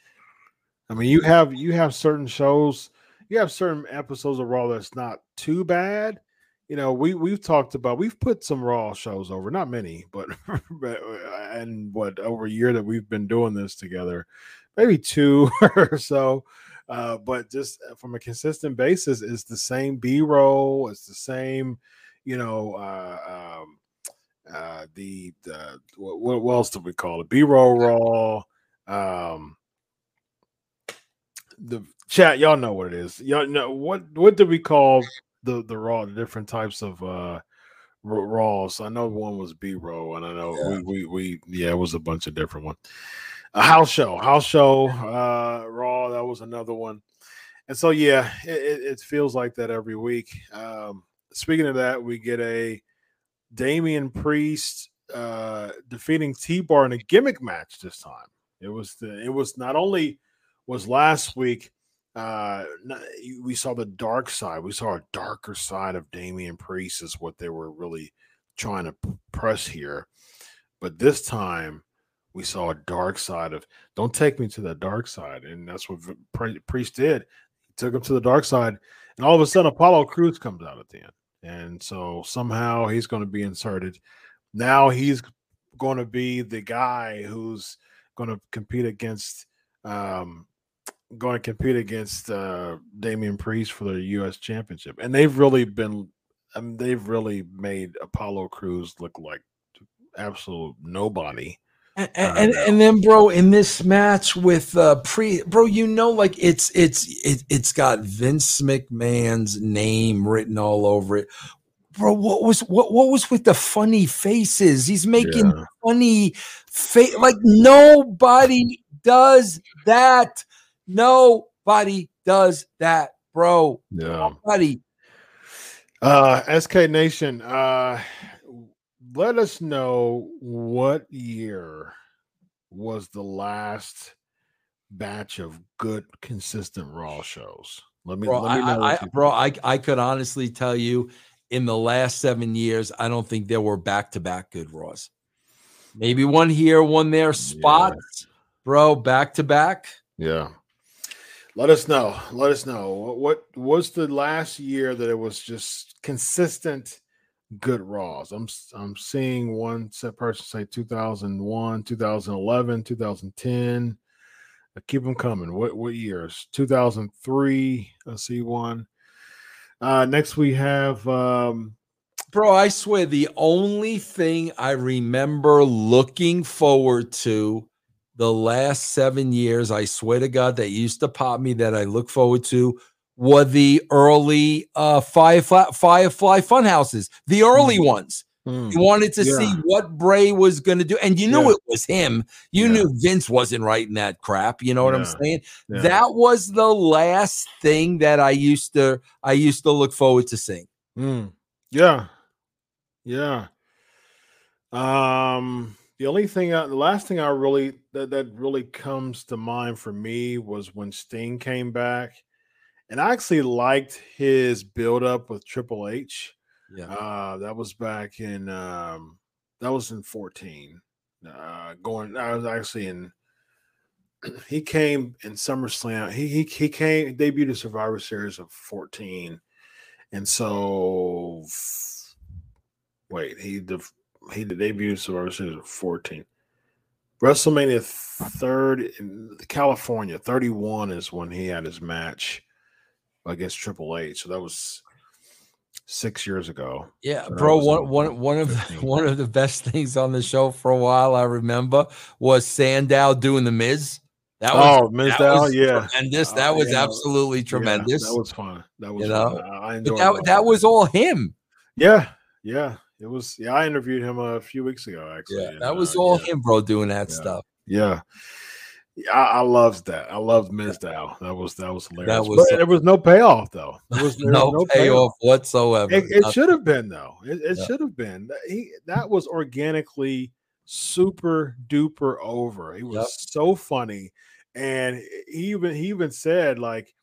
I mean, you have you have certain shows, you have certain episodes of Raw that's not too bad. You know, we we've talked about we've put some Raw shows over, not many, but but uh, and what over a year that we've been doing this together, maybe two or so. Uh, but just uh, from a consistent basis, it's the same B roll. It's the same, you know. Uh, um, uh, the the what, what else do we call it? B roll raw. Um, the chat, y'all know what it is. Y'all know what what do we call the the raw? The different types of uh ra- raws. I know one was B roll, and I know Yeah. we, we we yeah, it was a bunch of different ones a house show, house show, uh, Raw. That was another one, and so yeah, it, it, it feels like that every week. Um, speaking of that, we get a Damian Priest uh, defeating T Bar in a gimmick match this time. It was the it was not only was last week. Uh, we saw the dark side. We saw a darker side of Damian Priest is what they were really trying to press here. But this time, we saw a dark side of don't take me to the dark side and that's what priest did he took him to the dark side and all of a sudden apollo crews comes out at the end and so somehow he's going to be inserted. Now he's going to be the guy who's going to compete against um going to compete against uh Damian Priest for the US championship. And they've really been I mean, they've really made Apollo Crews look like absolute nobody And, and, and then, bro, in this match with uh, pre, bro, you know, like it's it's it, it's got Vince McMahon's name written all over it. Bro, what was what what was with the funny faces? He's making Yeah. funny face like nobody does that. Nobody does that, bro. Yeah. Nobody. Uh, SK Nation, uh, let us know what year was the last batch of good, consistent Raw shows. Let me, Bro, let me I, know. I, I- bro. I, I could honestly tell you in the last seven years, I don't think there were back to back good Raws. Maybe one here, one there, spots, bro, back to back. yeah. Let us know. Let us know what, what was the last year that it was just consistent good Raws. I'm I'm seeing one set person say 2001, 2011, 2010. Uh, Keep them coming. What what years? 2003. I see one. Uh, next we have um, Bro, I swear the only thing I remember looking forward to the last seven years, I swear to God, that used to pop me that I look forward to were the early uh Firefly Firefly fun houses, the early ones. hmm, You wanted to see what Bray was going to do, and you knew Yeah. it was him. You Yeah. knew Vince wasn't writing that crap. You know what I'm saying? yeah. That was the last thing that I used to I used to look forward to seeing. Mm, yeah, yeah. Um, the only thing, I, the last thing I really that that really comes to mind for me was when Sting came back, and I actually liked his build up with Triple H. Yeah. Uh, that was back in um, that was in fourteen. Uh, going, I was actually in. He came in SummerSlam. He he he came debuted a Survivor Series of fourteen, and so wait, he def, he debuted Survivor Series of fourteen. WrestleMania third in California, thirty one is when he had his match against Triple H. So that was six years ago. Yeah, So bro. was One in one one of the, one of the best things on the show for a while I remember was Sandow doing the Miz. That was oh, Ms. that Dow, was yeah. tremendous. That was yeah. absolutely Yeah, tremendous. that was fun. That was You know? fun. I, I but enjoyed that that was all him. Yeah, yeah. It was. Yeah, I interviewed him a few weeks ago. Actually, Yeah, and, that was uh, all yeah, him, bro, doing that Yeah. stuff. Yeah, Yeah, I, I loved that. I loved Mizdow. That was that was hilarious. That was- but there was no payoff though. There was, there was No, payoff whatsoever. It, it should have been though. It, it Yeah. should have been. That- He that was organically super duper over. He was Yep. so funny, and he even he even said like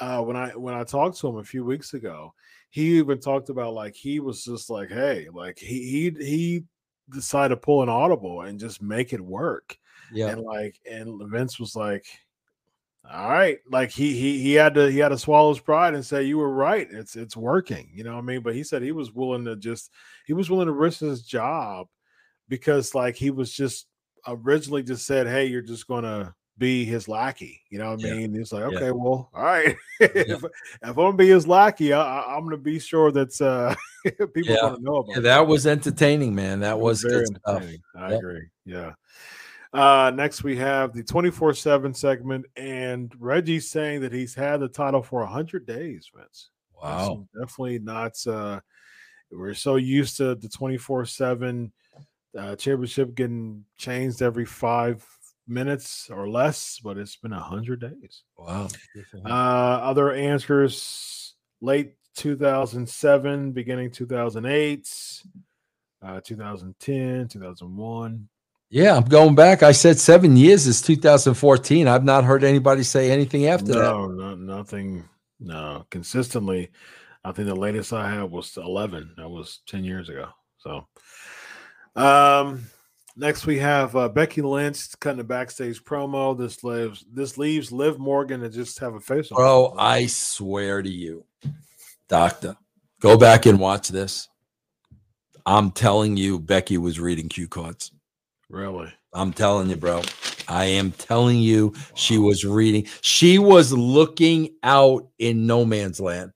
uh, when I when I talked to him a few weeks ago, he even talked about like he was just like, hey, like he he he decided to pull an audible and just make it work yeah. and like and Vince was like all right like he he he had to he had to swallow his pride and say you were right it's it's working you know what i mean but he said he was willing to just he was willing to risk his job because like he was just originally just said hey you're just gonna be his lackey you know what i Yeah. mean he's like Yeah. okay well all right if, if i'm gonna be his lackey I, i'm gonna be sure that's uh people Yeah. gonna know about Yeah, it. that was entertaining, man. That It was, very entertaining. I agree. Yeah. Uh, next we have the 24 7 segment, and Reggie saying that he's had the title for 100 days, Vince. Wow. definitely not. Uh, we're so used to the 24 7 uh, championship getting changed every five minutes or less, but it's been 100 days. Wow. Uh, other answers late 2007, beginning 2008, uh, 2010, 2001. Yeah, I'm going back. I said seven years is 2014. I've not heard anybody say anything after that. no, no, nothing. No, consistently. I think the latest I had was 11. That was 10 years ago. So, um, next we have uh, Becky Lynch cutting a backstage promo. This leaves this leaves Liv Morgan to just have a face. Bro, I swear to you, doctor, go back and watch this. I'm telling you, Becky was reading cue cards. Really. I'm telling you, bro. I am telling you, she was reading. She was looking out in no man's land.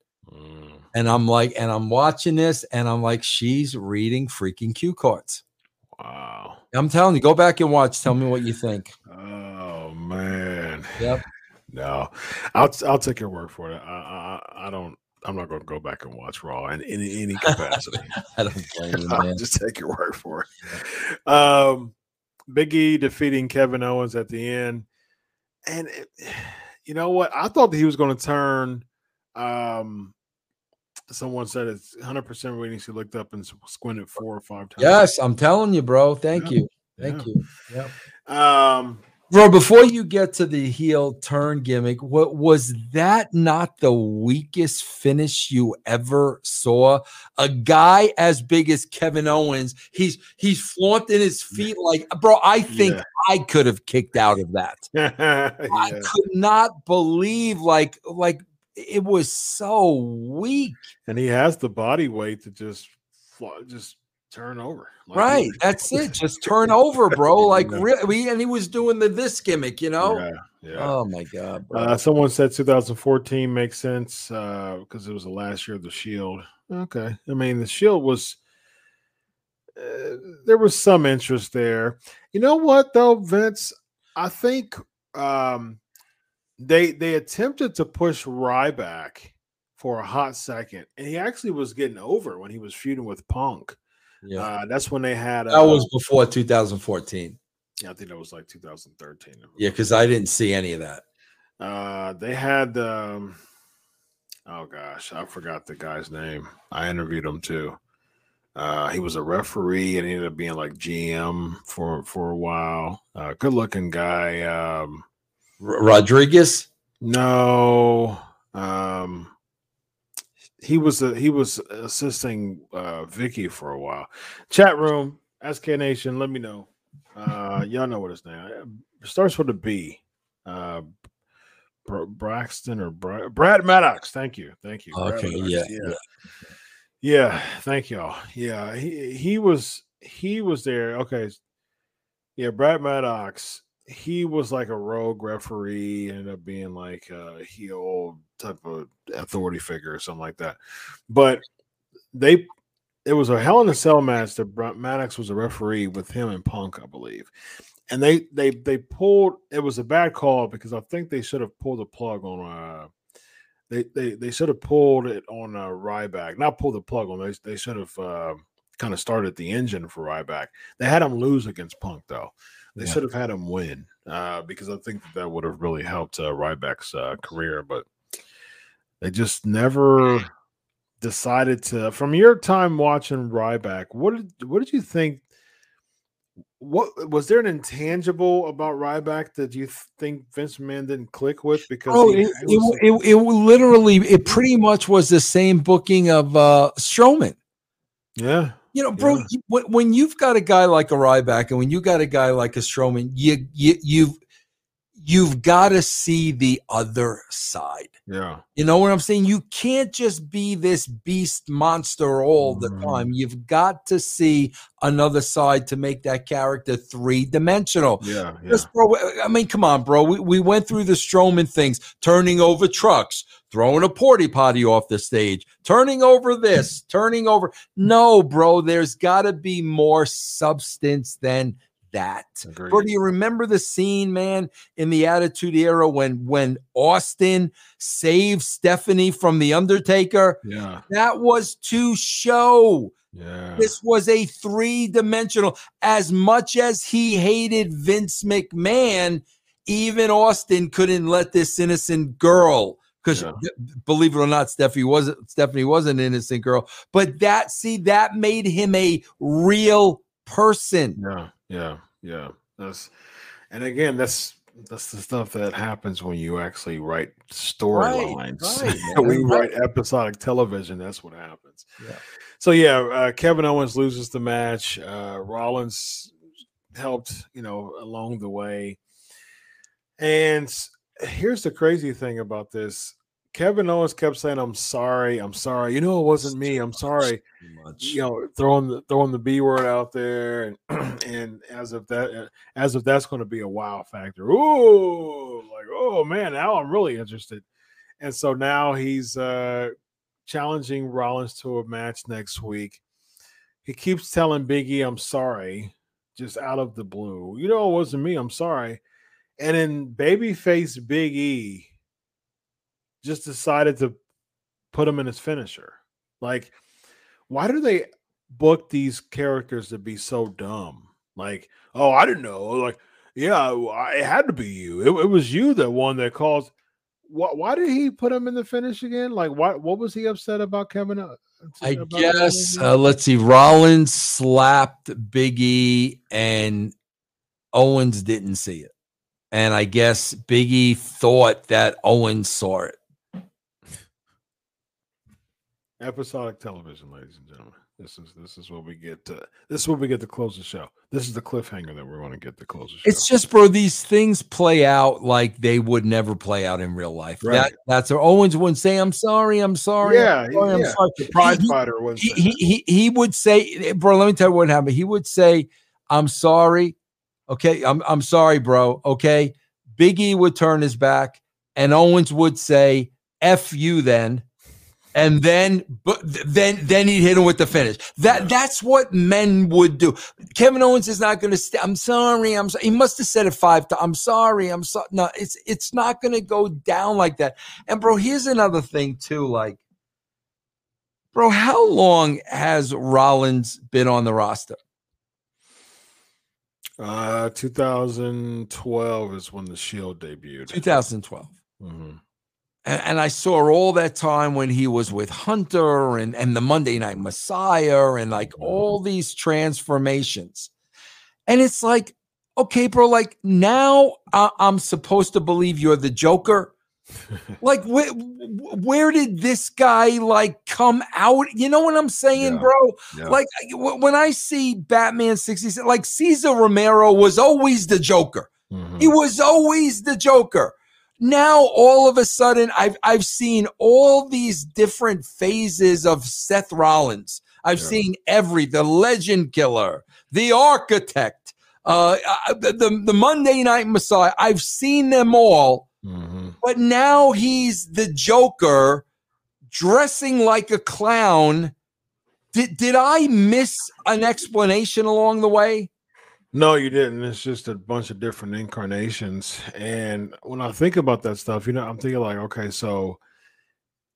And I'm like, and I'm watching this, and I'm like, she's reading freaking cue cards. Wow. I'm telling you, go back and watch. Tell me what you think. Oh man. Yep. No, I'll I'll take your word for it. I I, I don't. I'm not going to go back and watch Raw in, in any capacity. I don't blame you, I'll man. just take your word for it. Um, Big E defeating Kevin Owens at the end, and it, you know what? I thought that he was going to turn. Um, someone said it's 100 percent when he looked up and squinted four or five times. Yes, I'm telling you, bro. Thank Yeah. you. Thank you. Yep. Um, Bro, before you get to the heel turn gimmick, what was that not the weakest finish you ever saw? A guy as big as Kevin Owens, he's he's flaunting his feet like bro, I think Yeah. I could have kicked out of that. I could not believe like like it was so weak. and he has the body weight to just just turn over. Like, Right. That's it. Just turn over, bro. Like really and he was doing the this gimmick, you know? Yeah, yeah. Oh my god, bro. Uh, someone said 2014 makes sense because it was the last year of the Shield. Okay, I mean the Shield was uh, there was some interest there. You know what though, Vince? I think um, they they attempted to push Ryback for a hot second, and he actually was getting over when he was feuding with Punk. Yeah. Uh, that's when they had. that uh, was before 2014. yeah, I think that was like 2013. Yeah, because I didn't see any of that. Uh, they had um, oh gosh, I forgot the guy's name. I interviewed him too. Uh, he was a referee and he ended up being like GM for for a while. Uh, good looking guy. Um, R- Rodriguez. no, um, he was a, he was assisting uh, Vickie for a while. Chat room, SK Nation, let me know. Uh, y'all know what his name it starts with a B. Uh, Br- Braxton or Bra- Brad Maddox. Thank you, thank you. Okay, Maddox, yeah, yeah, yeah. Thank y'all. Yeah, he he was he was there. Okay, yeah, Brad Maddox. He was like a rogue referee, ended up being like a heel type of authority figure or something like that. But they, it was a Hell in a Cell match that Maddox was a referee with him and Punk, I believe and they they they pulled it was a bad call because I think they should have pulled the plug on uh they they they should have pulled it on uh Ryback not pulled the plug on they they should have uh, kind of started the engine for Ryback they had him lose against Punk though they Yeah. should have had him win uh because I think that, that would have really helped uh, Ryback's uh, career but they just never decided to from your time watching Ryback what did what did you think what was there an intangible about Ryback that you think Vince McMahon didn't click with because Oh, it, was- it, it, it literally, it pretty much was the same booking of uh Strowman. yeah You know, bro, Yeah. when, when you've got a guy like a Ryback and when you got a guy like a Strowman, you you you've you've got to see the other side. yeah You know what I'm saying? You can't just be this beast monster all the Mhm. time. You've got to see another side to make that character three dimensional. yeah yeah Yes, bro. I mean, come on, bro. We, we went through the Strowman things, turning over trucks, throwing a porty potty off the stage, turning over this, turning over. No, bro. There's got to be more substance than that. Agreed. Bro, do you remember the scene, man, in the Attitude Era when when Austin saved Stephanie from the Undertaker? yeah That was to show yeah this was a three dimensional. As much as he hated Vince McMahon, even Austin couldn't let this innocent girl. Because Yeah. believe it or not, Stephanie wasn't Stephanie was an innocent girl. But that see that made him a real person. yeah yeah yeah that's and again that's that's the stuff that happens when you actually write storylines right, when man, you right. write episodic television that's what happens Yeah. so yeah uh, Kevin Owens loses the match uh, Rollins helped you know along the way and here's the crazy thing about this Kevin Owens kept saying I'm sorry I'm sorry you know it wasn't me I'm sorry much. you know throwing the throwing the b word out there and and as if that as if that's going to be a wow factor Ooh, like oh man now i'm really interested and so now he's uh challenging rollins to a match next week he keeps telling biggie i'm sorry just out of the blue. You know, it wasn't me. I'm sorry. And then babyface Big E just decided to put him in his finisher. Like, why do they book these characters to be so dumb? Like, oh, I didn't know. Like, yeah, it had to be you. It, it was you that won that caused. Why, why did he put him in the finish again? Like, why? What was he upset about Kevin? Uh, I about guess uh, let's see. Rollins slapped Big E, and Owens didn't see it, and I guess Big E thought that Owens saw it. Episodic television, ladies and gentlemen. This is this is what we get to. This is what we get to close the show. This is the cliffhanger that we're going to get to close the show. It's just, bro, these things play out like they would never play out in real life. Right. That that's or Owens wouldn't say, "I'm sorry, I'm sorry, yeah, I'm sorry, I'm sorry." The prize He- fighter was. he, he, he, he would say, bro, let me tell you what happened. He would say, I'm sorry. Okay. I'm, I'm sorry, bro. Okay. Big E would turn his back and Owens would say, F you then. And then, but then, then he'd hit him with the finish. That that's what men would do. Kevin Owens is not going to. St- I'm sorry. I'm. sorry. He must have said it five times. I'm sorry. I'm sorry. No, it's it's not going to go down like that. And bro, here's another thing too. Like, bro, how long has Rollins been on the roster? Uh, 2012 is when the Shield debuted. 2012. Mhm. And, I saw all that time when he was with Hunter and, and the Monday Night Messiah and like all these transformations. And it's like, okay, bro, like now I, I'm supposed to believe you're the Joker. Like, where, where did this guy like come out? You know what I'm saying, Yeah. bro? Yeah. Like when I see Batman 66, like Cesar Romero was always the Joker. Mhm. He was always the Joker. Now all of a sudden I've I've seen all these different phases of Seth Rollins. I've Yeah. seen every the legend killer, the architect, uh, uh, the, the Monday Night Messiah. I've seen them all, Mhm. but now he's the Joker dressing like a clown. Did did I miss an explanation along the way? No, you didn't. It's just a bunch of different incarnations. And when I think about that stuff, you know, I'm thinking like, okay, so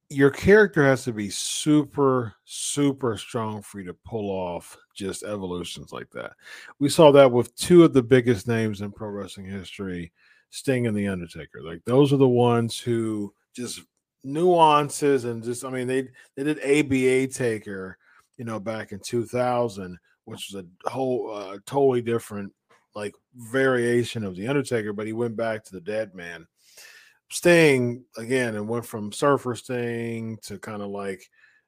your character has to be super, super strong for you to pull off just evolutions like that. We saw that with two of the biggest names in pro wrestling history, Sting and The Undertaker. Like those are the ones who just nuances and just I mean they they did ABA Taker, you know, back in 2000 which was a whole uh, totally different like variation of the Undertaker, but he went back to the Dead Man. Sting again and went from Surfer Sting to kind of like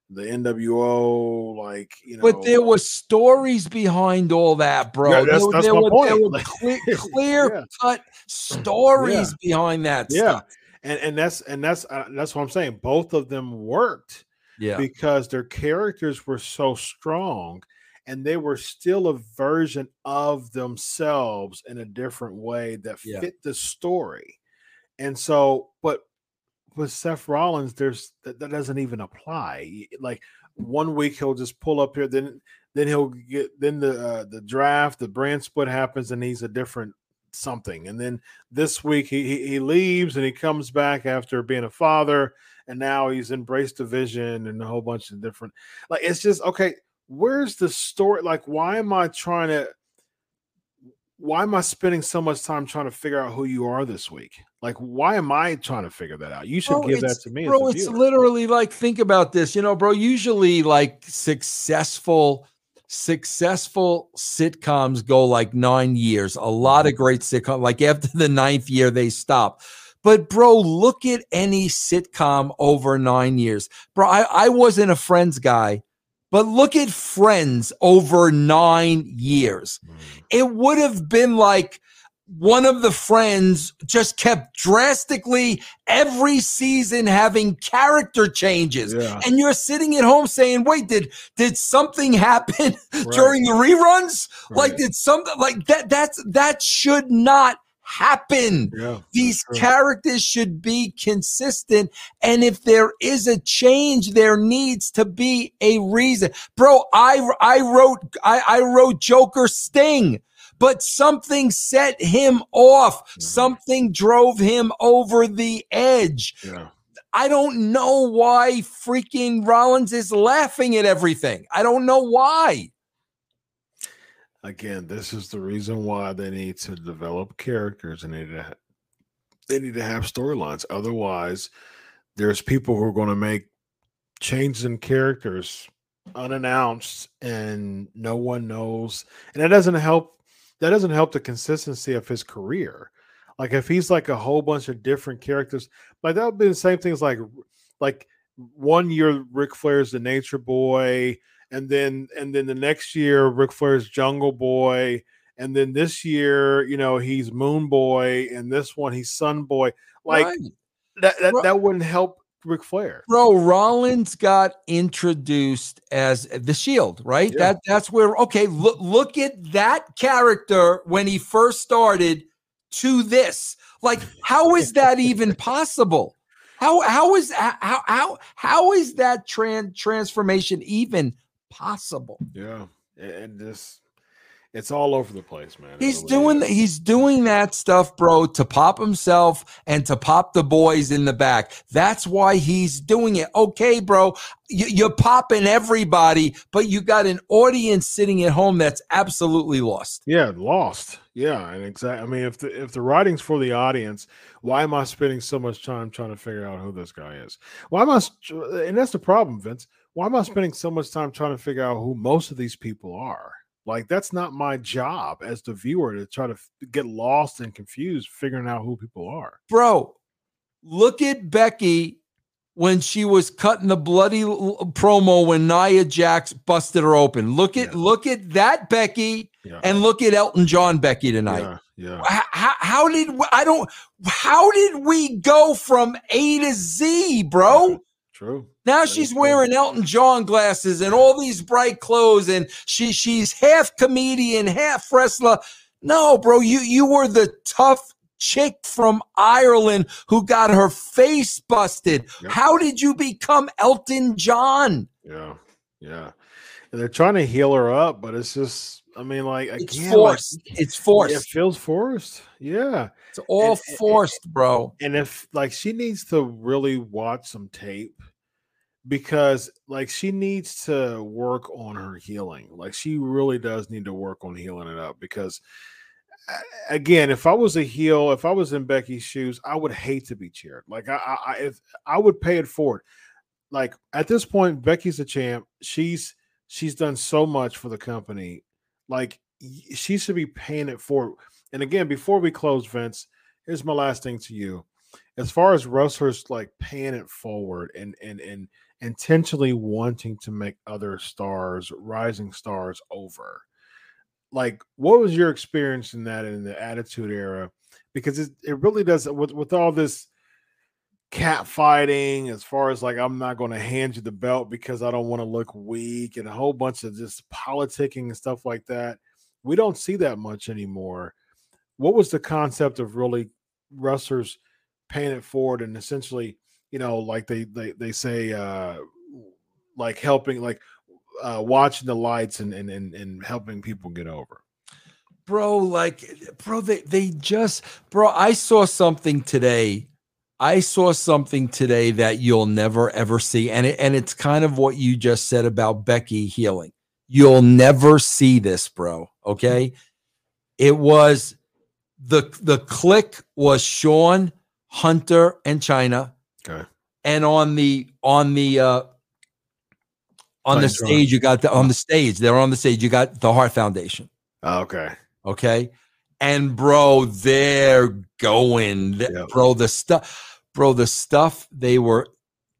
the NWO, like you know. But there were stories behind all that, bro. Yeah, that's- there, that's there my were, point. there were clear, clear Yeah. cut stories behind that yeah, stuff. and and that's and that's uh, that's what I'm saying. Both of them worked Yeah. because their characters were so strong and they were still a version of themselves in a different way that Yeah. fit the story. And so, but with Seth Rollins, there's that, that doesn't even apply. Like one week he'll just pull up here, then then he'll get then the uh, the draft, the brand split happens, and he's a different something. And then this week he he, he leaves and he comes back after being a father, and now he's embraced the vision and a whole bunch of different. Like it's just okay. Where's the story? Like, why am I trying to? Why am I spending so much time trying to figure out who you are this week? Like, why am I trying to figure that out? You should Bro, give that to me, bro. It's viewer. literally like think about this, you know, bro. Usually, like successful, successful sitcoms go like nine years. A lot Mm-hmm. of great sitcom, like after the ninth year, they stop. But bro, look at any sitcom over nine years, bro. I, I wasn't a Friends guy, but look at Friends over nine years Mm. it would have been like one of the friends just kept drastically every season having character changes Yeah. and you're sitting at home saying wait did did something happen Right. during the reruns like did something like that that's that should not happen yeah, these characters should be consistent and if there is a change there needs to be a reason bro i i wrote i, I wrote joker sting but something set him off. Mhm. Something drove him over the edge. Yeah. I don't know why freaking Rollins is laughing at everything. I don't know why. Again, this is the reason why they need to develop characters and they need to ha- they need to have storylines. Otherwise, there's people who are going to make changes in characters unannounced and no one knows. And that doesn't help that doesn't help the consistency of his career. Like if he's like a whole bunch of different characters, like that would be the same things like like one year Ric Flair's the nature boy, and then and then the next year Ric Flair's Jungle Boy, and then this year, you know, he's Moon Boy, and this one he's Sun Boy. Like Right. that that, Ro- that wouldn't help Ric Flair. Bro, Rollins got introduced as the Shield, right? Yeah. That that's where okay, look look at that character when he first started to this. Like, how is that even possible? How how is how how how is that tran- transformation even possible? Yeah, and this it's all over the place, man. He's really doing is. he's doing that stuff, bro, to pop himself and to pop the boys in the back. That's why he's doing it. Okay, bro, you, you're popping everybody, but you got an audience sitting at home that's absolutely lost. Yeah, lost. Yeah, and exactly. I mean, if the if the writing's for the audience, why am I spending so much time trying to figure out who this guy is? Why am I? And that's the problem, Vince. Why am I spending so much time trying to figure out who most of these people are? Like that's not my job as the viewer to try to f- get lost and confused figuring out who people are. Bro, look at Becky when she was cutting the bloody l- promo when Nia Jax busted her open. Look at Yeah. look at that Becky Yeah, and look at Elton John Becky tonight. yeah, yeah. How, how, did I don't how did we go from A to Z, bro? True. Now That she's wearing Elton John glasses and all these bright clothes, and she she's half comedian, half wrestler. No, bro, you you were the tough chick from Ireland who got her face busted. Yep. How did you become Elton John? Yeah, yeah. And they're trying to heal her up, but it's just. I mean, like It's again, like, forced. it's It forced. feels forced. Yeah. It's all and- and- forced, bro. And if like she needs to really watch some tape because like she needs to work on her healing. Like she really does need to work on healing it up because again, if I was a heel, if I was in Becky's shoes, I would hate to be cheered. Like I, I, if I would pay it forward. Like at this point, Becky's a champ. She's she's done so much for the company. Like she should be paying it forward. And again, before we close, Vince, here's my last thing to you. As far as wrestlers like paying it forward and and and intentionally wanting to make other stars, rising stars over. Like, what was your experience in that in the attitude era? Because it, it really does with, with all this cat fighting, as far as like I'm not going to hand you the belt because I don't want to look weak, and a whole bunch of just politicking and stuff like that. We don't see that much anymore. What was the concept of really wrestlers paying it forward and essentially, you know, like they they they say, uh like helping, like uh watching the lights and and and, and helping people get over. bro like bro they, they just bro i saw something today. I saw something today that you'll never ever see and it, and it's kind of what you just said about becky healing. You'll never see this bro okay? It was the the Kliq was Shawn hunter and Chyna Okay. and on the on the uh on the stage you got the on the stage they're on the stage you got the heart foundation Oh, okay. Okay. And bro, they're going, Yep. bro. The stuff, bro, the stuff they were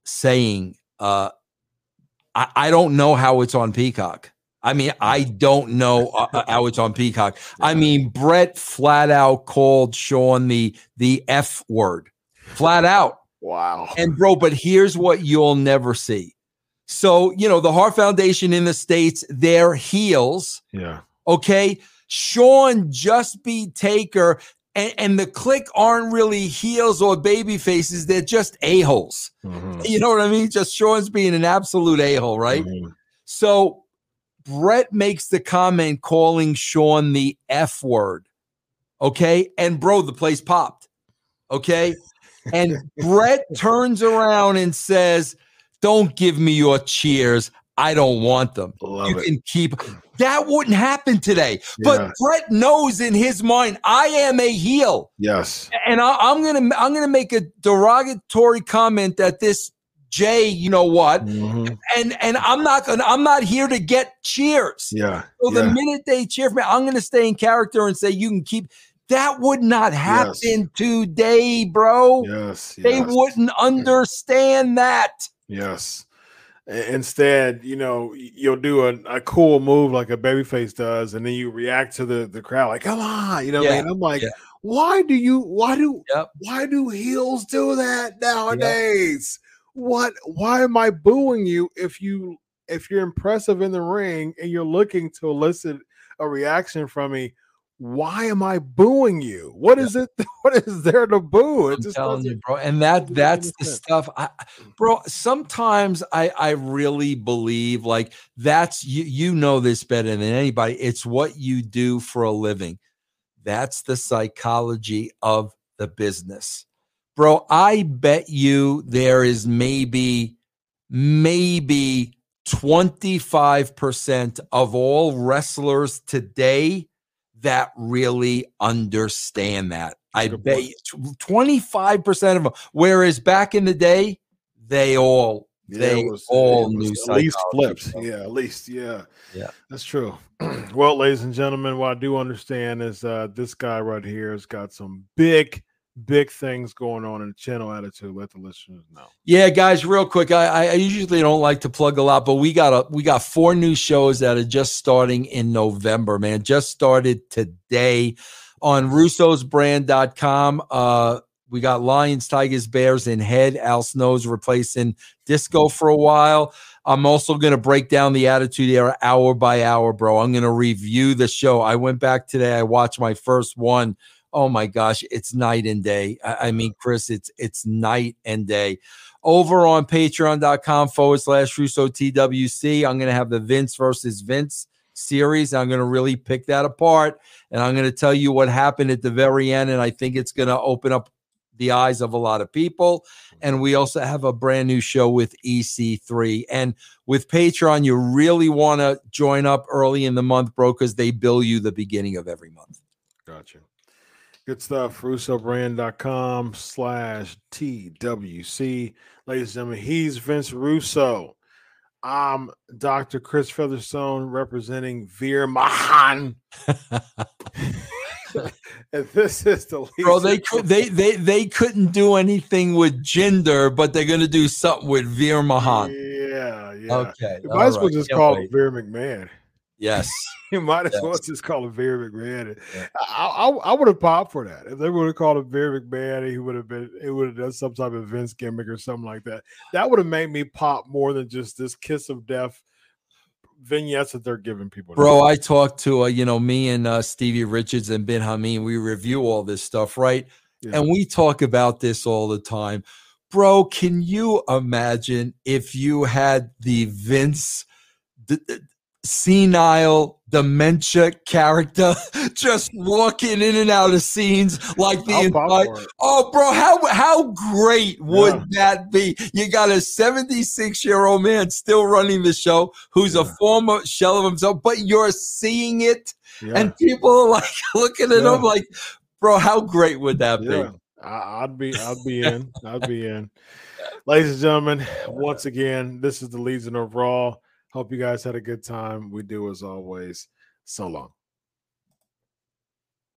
saying, uh, I, I don't know how it's on Peacock. I mean, I don't know uh, uh, how it's on Peacock. I mean, Brett flat out called Shawn the the F word, flat out. Wow. And bro, but here's what you'll never see. So, you know, the Heart Foundation in the States, their heels Yeah. okay? Shawn just beat Taker, and, and the Kliq aren't really heels or baby faces, they're just a-holes. Mhm. You know what I mean? Just Shawn's being an absolute a-hole, right? Mhm. So, Brett makes the comment calling Shawn the F word. Okay. And bro, the place popped. Okay. And Brett turns around and says, Don't give me your cheers. I don't want them. Love you it. can keep that wouldn't happen today. But Brett knows in his mind, I am a heel. Yes. And I, I'm gonna I'm gonna make a derogatory comment that this Jay, you know what? Mhm. And and I'm not gonna I'm not here to get cheers. Yeah. So the minute they cheer for me, I'm gonna stay in character and say you can keep that would not happen today, bro. Yes. They wouldn't understand that. Yes. Instead, you know, you'll do a, a cool move like a babyface does, and then you react to the, the crowd like, come on, you know I Yeah, mean? I'm like, yeah. why do you why do Yep. why do heels do that nowadays? What why am I booing you if you if you're impressive in the ring and you're looking to elicit a reaction from me? Why am I booing you? What is it? What is there to boo? It telling you, bro. And that that's the stuff I bro, sometimes I I really believe like that's you you know this better than anybody. It's what you do for a living. That's the psychology of the business. Bro, I bet you there is maybe maybe 25% of all wrestlers today that really understand that. I bet point. you tw- 25% of them. Whereas back in the day, they all Yeah, they it was- all knew at least flipped. bro. Yeah, at least yeah, Yeah. that's true. well, ladies and gentlemen, what I do understand is uh, this guy right here has got some big, big things going on in the channel attitude. Let the listeners know. Yeah, guys, real quick. I, I- usually don't like to plug a lot, but we got a we got four new shows that are just starting in November, man. Just started today on russosbrand.com. Uh we got Lions, Tigers, Bears, and Head. Al Snow's replacing Disco for a while. I'm also going to break down the Attitude Era hour by hour, bro. I'm going to review the show. I went back today. I watched my first one. Oh my gosh, it's night and day. I, I mean, Chris, it's it's night and day. Over on patreon.com forward slash Russo TWC, I'm going to have the Vince versus Vince series. I'm going to really pick that apart and I'm going to tell you what happened at the very end. And I think it's going to open up the eyes of a lot of people. And we also have a brand new show with EC3. And with Patreon, you really want to join up early in the month, bro, because they bill you the beginning of every month. Gotcha. Good stuff. RussoBrand.com slash TWC. Ladies and gentlemen, he's Vince Russo. I'm Dr. Chris Featherstone representing Veer Mahaan. and this is the least Bro, they could they they they couldn't do anything with Jinder, but they're gonna do something with Veer Mahaan. Yeah, yeah. Okay. You might as well right, just can't call wait. Veer McMahon. Yes. You might as well just call him Veer McMahon. Yeah. I, I, I would have popped for that. If they would have called him Veer McMahon, he would have been it would have done some type of Vince gimmick or something like that. That would have made me pop more than just this kiss of death vignettes that they're giving people. Bro, I talked to uh, you know, me and uh Stevie Richards and Ben Hameen, we review all this stuff, right? Yeah. And we talk about this all the time. Bro, can you imagine if you had the Vince d- senile dementia character just walking in and out of scenes like the entire. Oh, bro, how how great would Yeah. that be? You got a 76 year old man still running the show who's a former shell of himself, but you're seeing it, Yeah. and people are like looking at Yeah. him like, bro, how great would that Yeah, be? I, I'd be, I'd be in, I'd be in. Ladies and gentlemen, once again, this is the Legion of Raw. Hope you guys had a good time. We do as always. So long.